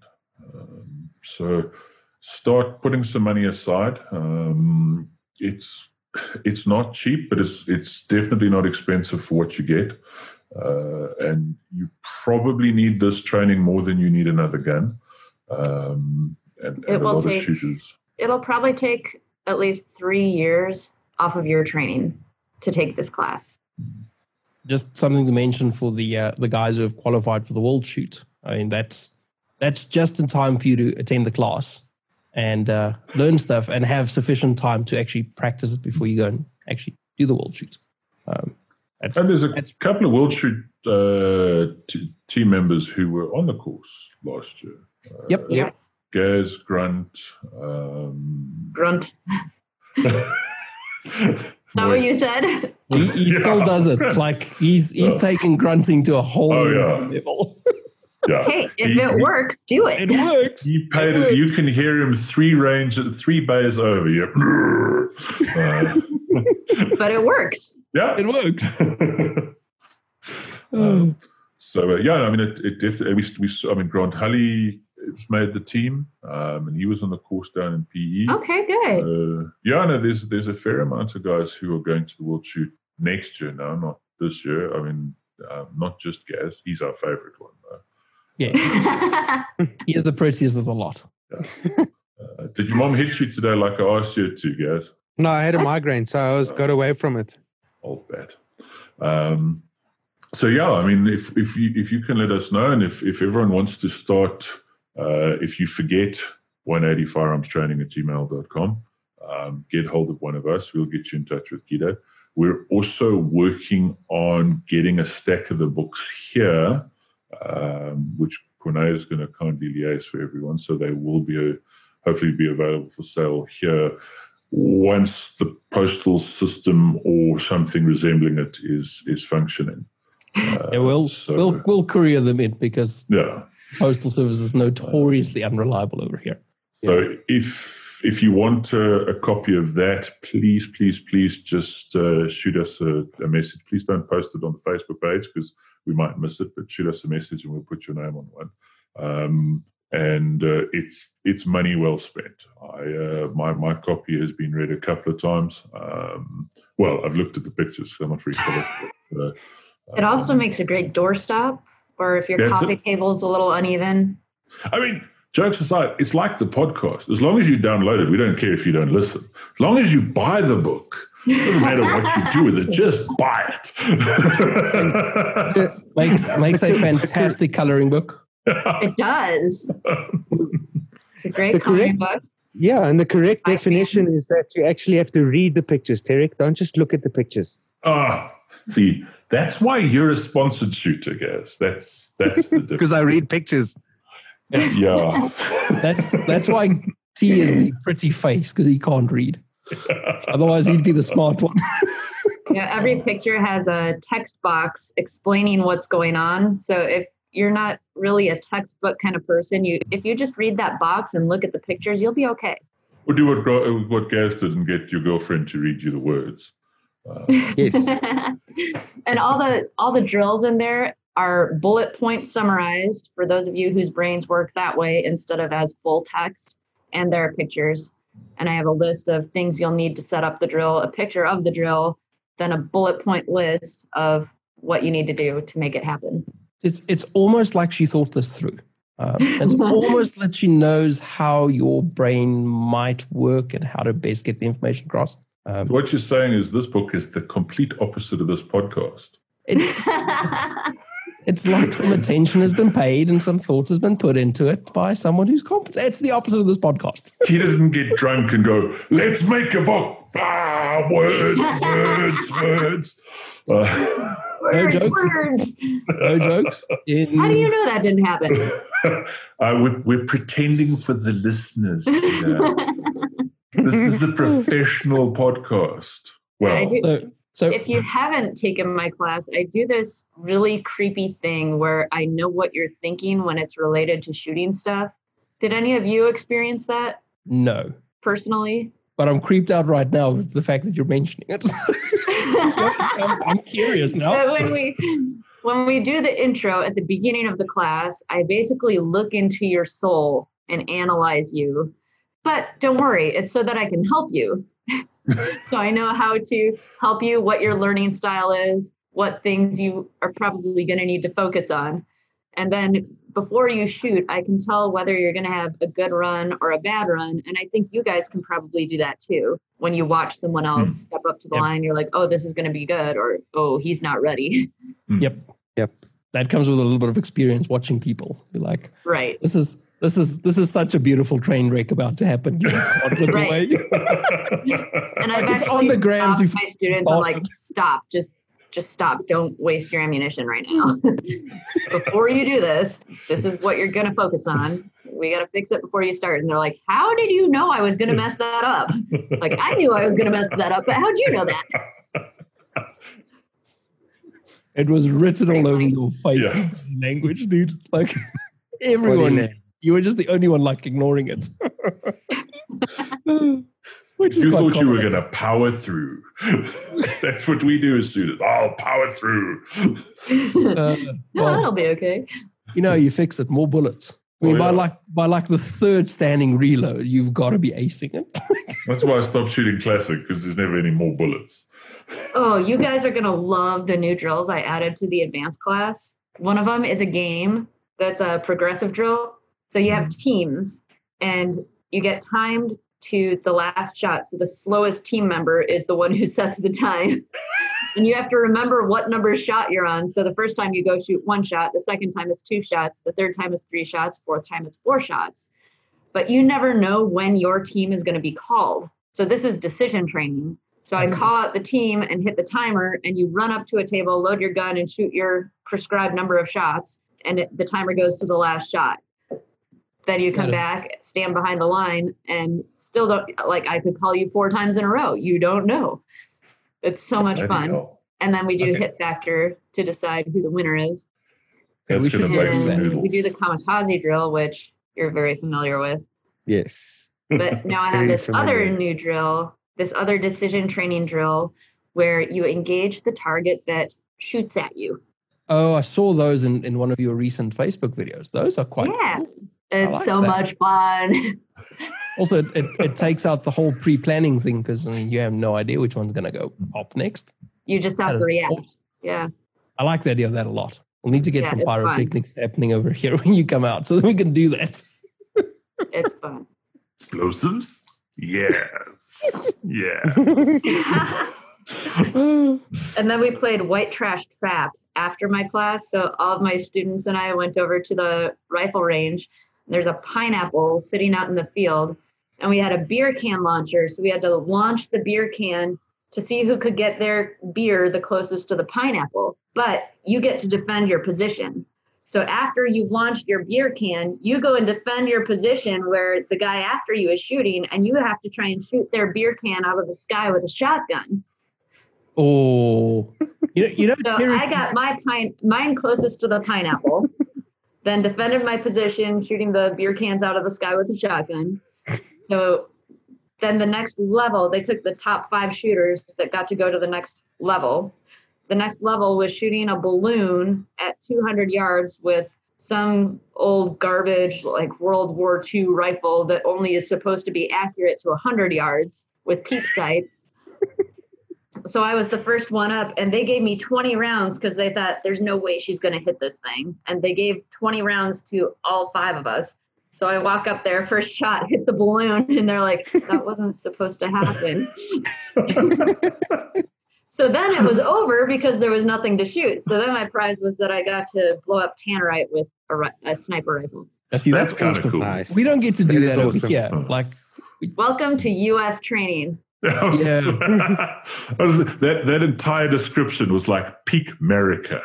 Um, so start putting some money aside. Um, it's it's not cheap, but it's it's definitely not expensive for what you get. Uh, and you probably need this training more than you need another gun. Um, and, It and a will take- shooters. It'll probably take at least three years off of your training to take this class. Just something to mention for the uh, the guys who have qualified for the world shoot. I mean, that's that's just in time for you to attend the class and uh, learn stuff and have sufficient time to actually practice it before you go and actually do the world shoot. Um, that's- And there's a couple of world shoot uh, t- team members who were on the course last year. Uh, Yep. Yes. Gaz, Grunt. Um, Grunt. Is that what you said? He, he still does it. Like he's he's Yeah. taking grunting to a whole Oh, yeah. level. yeah. Hey, if He- it works, do it. It works. He paid it. You can hear him three range, three bays over. Yeah. Uh, but it works. yeah. It works. Um, so uh, yeah, I mean, it, it definitely. We, we, I mean, Grant Hully made the team, um, and he was on the course down in PE. Okay, good. Uh, yeah, no, there's there's a fair amount of guys who are going to the World Shoot next year now, not this year. I mean, um, not just Gaz. He's our favorite one. Though. Yeah, he is the prettiest of the lot. Uh, did your mom hit you today like I asked you to, Gaz? No, I had a migraine, so I was got away from it. Old bat. Um, so yeah, I mean, if if you if you can let us know, and if if everyone wants to start, uh, if you forget 180 firearms training at gmail.com, um, get hold of one of us. We'll get you in touch with Guido. We're also working on getting a stack of the books here, um, which Corne is going to kindly liaise for everyone. So they will be a, hopefully be available for sale here once the postal system or something resembling it is is functioning. Uh, Yeah, we'll so- we'll we'll courier them in because yeah. Postal service is notoriously unreliable over here. So if if you want a, a copy of that, please, please, please just uh, shoot us a, a message. Please don't post it on the Facebook page because we might miss it. But shoot us a message and we'll put your name on one. Um, and uh, it's it's money well spent. I uh, my my copy has been read a couple of times. Um, well, I've looked at the pictures. I'm not very clever. but, uh, It also um, makes a great doorstop, or if your That's coffee it. table's a little uneven. I mean, jokes aside, it's like the podcast. As long as you download it, we don't care if you don't listen. As long as you buy the book, it doesn't matter what you do with it, just buy it. Makes makes a fantastic coloring book. It does. It's a great The coloring correct- book. Yeah, and the correct I definition is that you actually have to read the pictures, Tarek. Don't just look at the pictures. Ah, see, that's why you're a sponsored shooter, guys. That's that's the difference. Because I read pictures. yeah. That's that's why T is the pretty face because he can't read. Otherwise, he'd be the smart one. Yeah, every picture has a text box explaining what's going on. So if you're not really a textbook kind of person, you if you just read that box and look at the pictures, you'll be okay. Or do what Gro- what Gaz did and get your girlfriend to read you the words. Uh, Yes. and all the all the drills in there are bullet point summarized for those of you whose brains work that way instead of as full text and there are pictures and i have a list of things you'll need to set up the drill a picture of the drill then a bullet point list of what you need to do to make it happen It's it's almost like she thought this through. Um, it's almost that she knows how your brain might work and how to best get the information across. Um, what you're saying is this book is the complete opposite of this podcast. it's it's like some attention has been paid and some thought has been put into it by someone who's competent. It's the opposite of this podcast. He didn't get drunk and go, let's make a book. Ah, words, words, words. Uh, words, joke. words. No jokes. In, how do you know that didn't happen uh, we're, we're pretending for the listeners. you know. This is a professional podcast. Well, I do- So so if you haven't taken my class, I do this really creepy thing where I know what you're thinking when it's related to shooting stuff. Did any of you experience that no. personally? But I'm creeped out right now with the fact that you're mentioning it. I'm, I'm curious now. So when we when we do the intro at the beginning of the class, I basically look into your soul and analyze you. But don't worry, it's so that I can help you. so I know how to help you, what your learning style is, what things you are probably going to need to focus on. And then before you shoot, I can tell whether you're going to have a good run or a bad run. And I think you guys can probably do that too. When you watch someone hmm. else step up to the Yep. line, you're like, oh, this is going to be good, or oh, he's not ready. Hmm. Yep. Yep. That comes with a little bit of experience watching people. You're like, right. this is this is this is such a beautiful train wreck about to happen. You just can't look Right. away. And I've it's on the grams stopped before my students. I'm like, stop, just just stop. Don't waste your ammunition right now. before you do this, this is what you're going to focus on. We got to fix it before you start. And they're like, How did you know I was going to mess that up? Like, I knew I was going to mess that up, but how'd you know that? It was written all over your face Yeah. language, dude. Like everyone, you were just the only one like ignoring it. Which You quite thought you were going to power through. That's what we do as students. I'll power through. Uh, no, well, that'll be okay. you know, you fix it. More bullets. I mean, Oh, by like by like the third standing reload, you've got to be acing it. That's why I stopped shooting classic because there's never any more bullets. Oh, you guys are going to love the new drills I added to the advanced class. One of them is a game that's a progressive drill. So you have teams and you get timed to the last shot. So the slowest team member is the one who sets the time. and you have to remember what number shot you're on. So the first time you go shoot one shot, the second time it's two shots, the third time it's three shots, fourth time it's four shots. But you never know when your team is going to be called. So this is decision training. So I mm-hmm. call out the team and hit the timer, and you run up to a table, load your gun, and shoot your prescribed number of shots. And it, the timer goes to the last shot. Then you come back, stand behind the line, and still don't like. I could call you four times in a row. You don't know. It's so much Bloody fun. And then we do Okay. hit factor to decide who the winner is. Okay, That's we should gonna do make some that. noodles. We do the kamikaze drill, which you're very familiar with. Yes. But now I have Very this other new drill, this other decision training drill, where you engage the target that shoots at you. Oh, I saw those in, in one of your recent Facebook videos. Those are quite Yeah. cool. It's like so that. much fun. Also, it, it, it takes out the whole pre-planning thing because I mean, you have no idea which one's going to go pop next. you just have That to react. awesome. Yeah. I like the idea of that a lot. We'll need to get Yeah, some it's fun. pyrotechnics happening over here when you come out so that we can do that. It's fun. Explosives? Yes. Yeah. and then we played white trash trap after my class. So all of my students and I went over to the rifle range. There's a pineapple sitting out in the field, and we had a beer can launcher. So we had to launch the beer can to see who could get their beer the closest to the pineapple. But you get to defend your position. So after you've launched your beer can, you go and defend your position where the guy after you is shooting, and you have to try and shoot their beer can out of the sky with a shotgun. Oh, you know, you know, So Terry, I got my pine, mine closest to the pineapple, then defended my position, shooting the beer cans out of the sky with a shotgun. So then the next level, they took the top five shooters that got to go to the next level. The next level was shooting a balloon at 200 yards with some old garbage like World War II rifle that only is supposed to be accurate to 100 yards with peep sights. So I was the first one up, and they gave me 20 rounds because they thought there's no way she's going to hit this thing. And they gave 20 rounds to all five of us. So I walk up there, first shot, hit the balloon, and they're like, that wasn't supposed to happen. so then it was over because there was nothing to shoot. So then my prize was that I got to blow up Tannerite with a, a sniper rifle. I see that's, That's kinda awesome. cool. Nice. We don't get to do That that, is over awesome. here. Oh. Like, Welcome to U.S. training. I was- Yeah. I was- that that entire description was like peak America.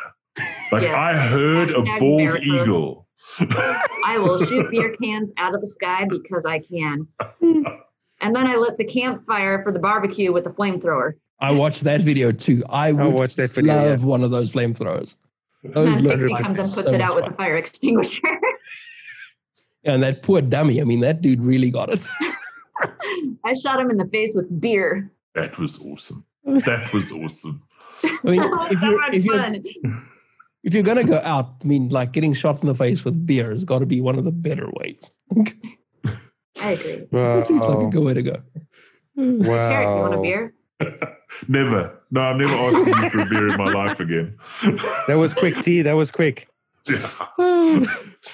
Like Yeah. I heard a bald America. eagle. I will shoot beer cans out of the sky because I can. And then I lit the campfire for the barbecue with the flamethrower. I watched that video too. I I would watched that video. yeah. love one of those flamethrowers. Those then look like comes and puts so it out with fun. the fire extinguisher. And that poor dummy. I mean, that dude really got it. I shot him in the face with beer. That was awesome. That was awesome. I mean, if so you're much if you're if you're gonna go out, I mean, like getting shot in the face with beer has got to be one of the better ways. I agree. That seems like a good way to go. Carrot, you want a beer? Never. No, I'm never asking you for a beer in my life again. That was quick, T. That was quick. Yeah.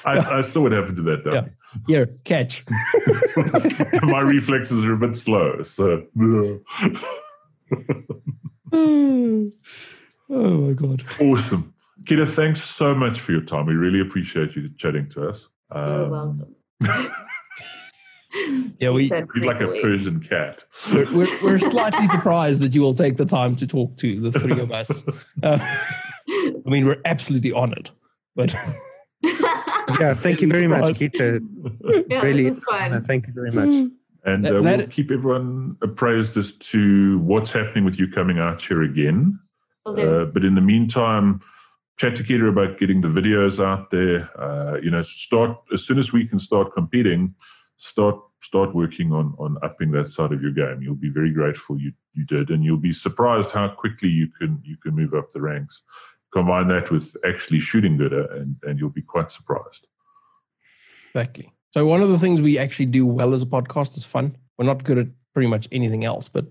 I, I saw what happened to that dummy. Here, catch. my reflexes are a bit slow, so oh my god. awesome. Kita, thanks so much for your time. We really appreciate you chatting to us. You're Um, welcome. Yeah, we- Said He's like a. Persian cat. we're, we're, we're slightly surprised that you will take the time to talk to the three of us. Uh, I mean, we're absolutely honored. But Yeah, thank you very much, Surprise. Kita. yeah, really, this is fun. Thank you very much. And uh, we'll keep everyone appraised as to what's happening with you coming out here again. Will. Uh, but in the meantime, chat to Kita about getting the videos out there. Uh, you know, start as soon as we can start competing. Start start working on on upping that side of your game. You'll be very grateful you you did, and you'll be surprised how quickly you can you can move up the ranks. Combine that with actually shooting gooder, and and you'll be quite surprised. exactly. So one of the things we actually do well as a podcast is fun. We're not good at pretty much anything else, but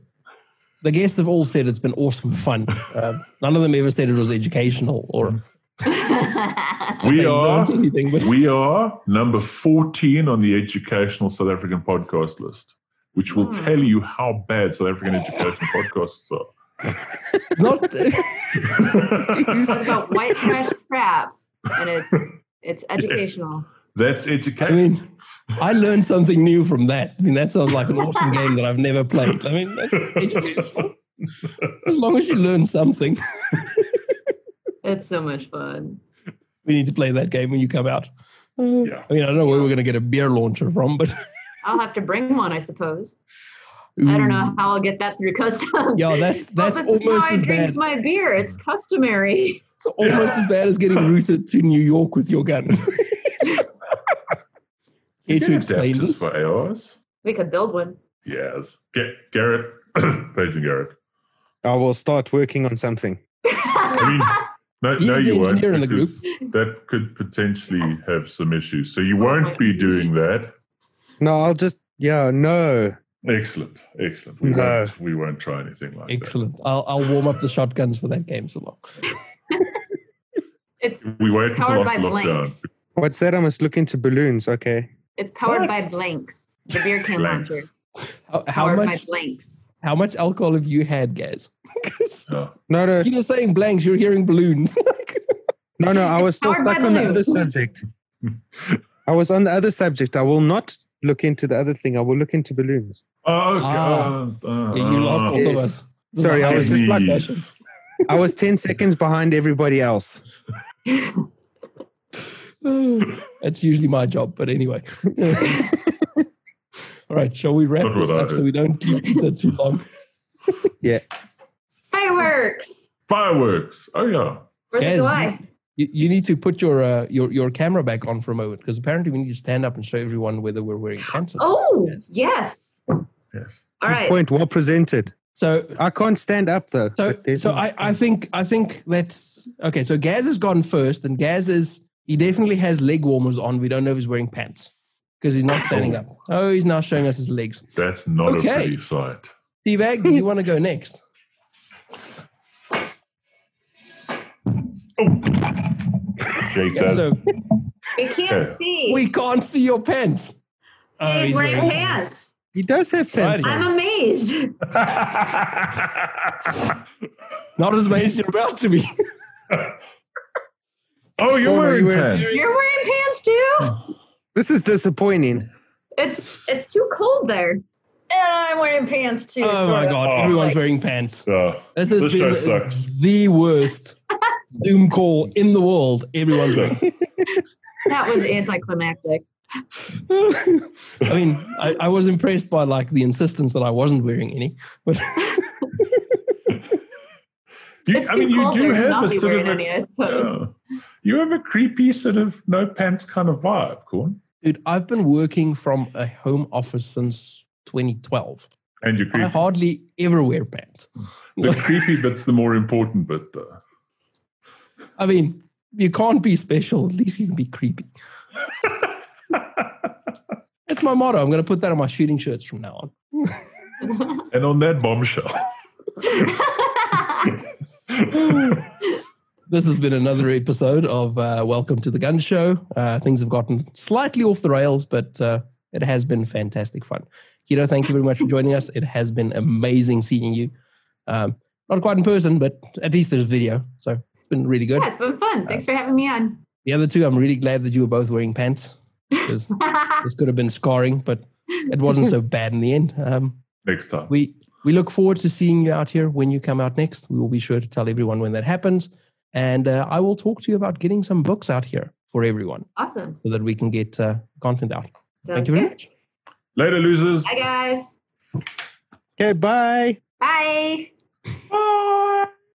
the guests have all said it's been awesome fun. Uh, none of them ever said it was educational or We are anything. But we are number 14 on the educational South African podcast list, which will Hmm. tell you how bad South African education podcasts are. It's not. It's about white trash crap, and it's it's educational. That's I education. mean, I learned something new from that. I mean, that sounds like an awesome game that I've never played. I mean, educational. As long as you learn something, It's so much fun. we need to play that game when you come out. Uh, Yeah. I mean, I don't know where we're going to get a beer launcher from, but I'll have to bring one, I suppose. I don't know how I'll get that through customs. Yeah, that's that's this is how almost I as drink bad. my beer. It's customary. It's almost as bad as getting routed to New York with your gun. Care You to get explain this? for ARs. We could build one. Yes. Get Garrett, Page and Garrett. I will start working on something. I mean, no, He's no, the you won't. in the group. That could potentially have some issues. So you won't be doing that. No, I'll just yeah, no. Excellent, excellent. We, No. won't, we won't try anything like that. Excellent. I'll, I'll warm up the shotguns for that game so long. it's. We wait until powered by after lockdown. blanks. What's that? I must look into balloons. Okay. It's powered What? by blanks. The beer can Blanks. launcher. How, how Powered much? by blanks. How much alcohol have you had, guys? Yeah. No, no, You're saying blanks. You're hearing balloons. no, no. I was still stuck on the other subject. I was on the other subject. I will not look into the other thing. I will look into balloons. Oh, okay. Ah. Uh, you lost uh, all of yes. us. Sorry, I was just like that. I was 10 seconds behind everybody else. That's usually my job, but anyway. All right, shall we wrap Not this without up so we don't keep Peter too long? Yeah. Fireworks. Fireworks. Oh, yeah. Fourth of Gaz, July. You, you need to put your uh, your your camera back on for a moment because apparently we need to stand up and show everyone whether we're wearing pants. or. Oh, Yes. yes. Yes. All Good. Point well presented. So I can't stand up though. so so I, I think I think that's okay. So Gaz has gone first, and Gaz is he definitely has leg warmers on. We don't know if he's wearing pants because he's not standing up. Oh, he's now showing us his legs. That's not Okay. a pretty sight. T-Bag, do you want to go next? Jake says, so We can't Yeah. see. we can't see your pants. Oh, He's wearing pants. he does have pants. I'm amazed. Not as many as you're about to be. oh, you're Oh, no, wearing pants. You're wearing pants too? This is disappointing. It's it's too cold there. And I'm wearing pants too. Oh sort my of. god, Oh. everyone's wearing pants. Oh, This has This show been sucks. the worst Zoom call in the world. Everyone's going. That was anticlimactic. I mean, I, I was impressed by like the insistence that I wasn't wearing any, but you, I mean, you do have a be sort of wearing a, any, I suppose. yeah. you have a creepy sort of no pants kind of vibe, Corne. dude, I've been working from a home office since 2012. And you're I hardly ever wear pants. The creepy bit's the more important bit, though. I mean, you can't be special. At least you can be creepy. That's my motto. I'm going to put that on my shooting shirts from now on. And on that bombshell. This has been another episode of uh, Welcome to the Gun Show. Uh, things have gotten slightly off the rails, but uh, it has been fantastic fun. Kita, thank you very much for joining us. It has been amazing seeing you. Um, not quite in person, but at least there's video. So it's been really good. yeah, it's been fun. Thanks for having me on. The other two, I'm really glad that you were both wearing pants because this could have been scarring, but it wasn't so bad in the end. Um, Next time. we we look forward to seeing you out here when you come out next. We will be sure to tell everyone when that happens, and uh, I will talk to you about getting some books out here for everyone Awesome. so that we can get uh, content out. Thank you very good. much. Later, losers. Bye, guys. Okay, bye. Bye. Bye.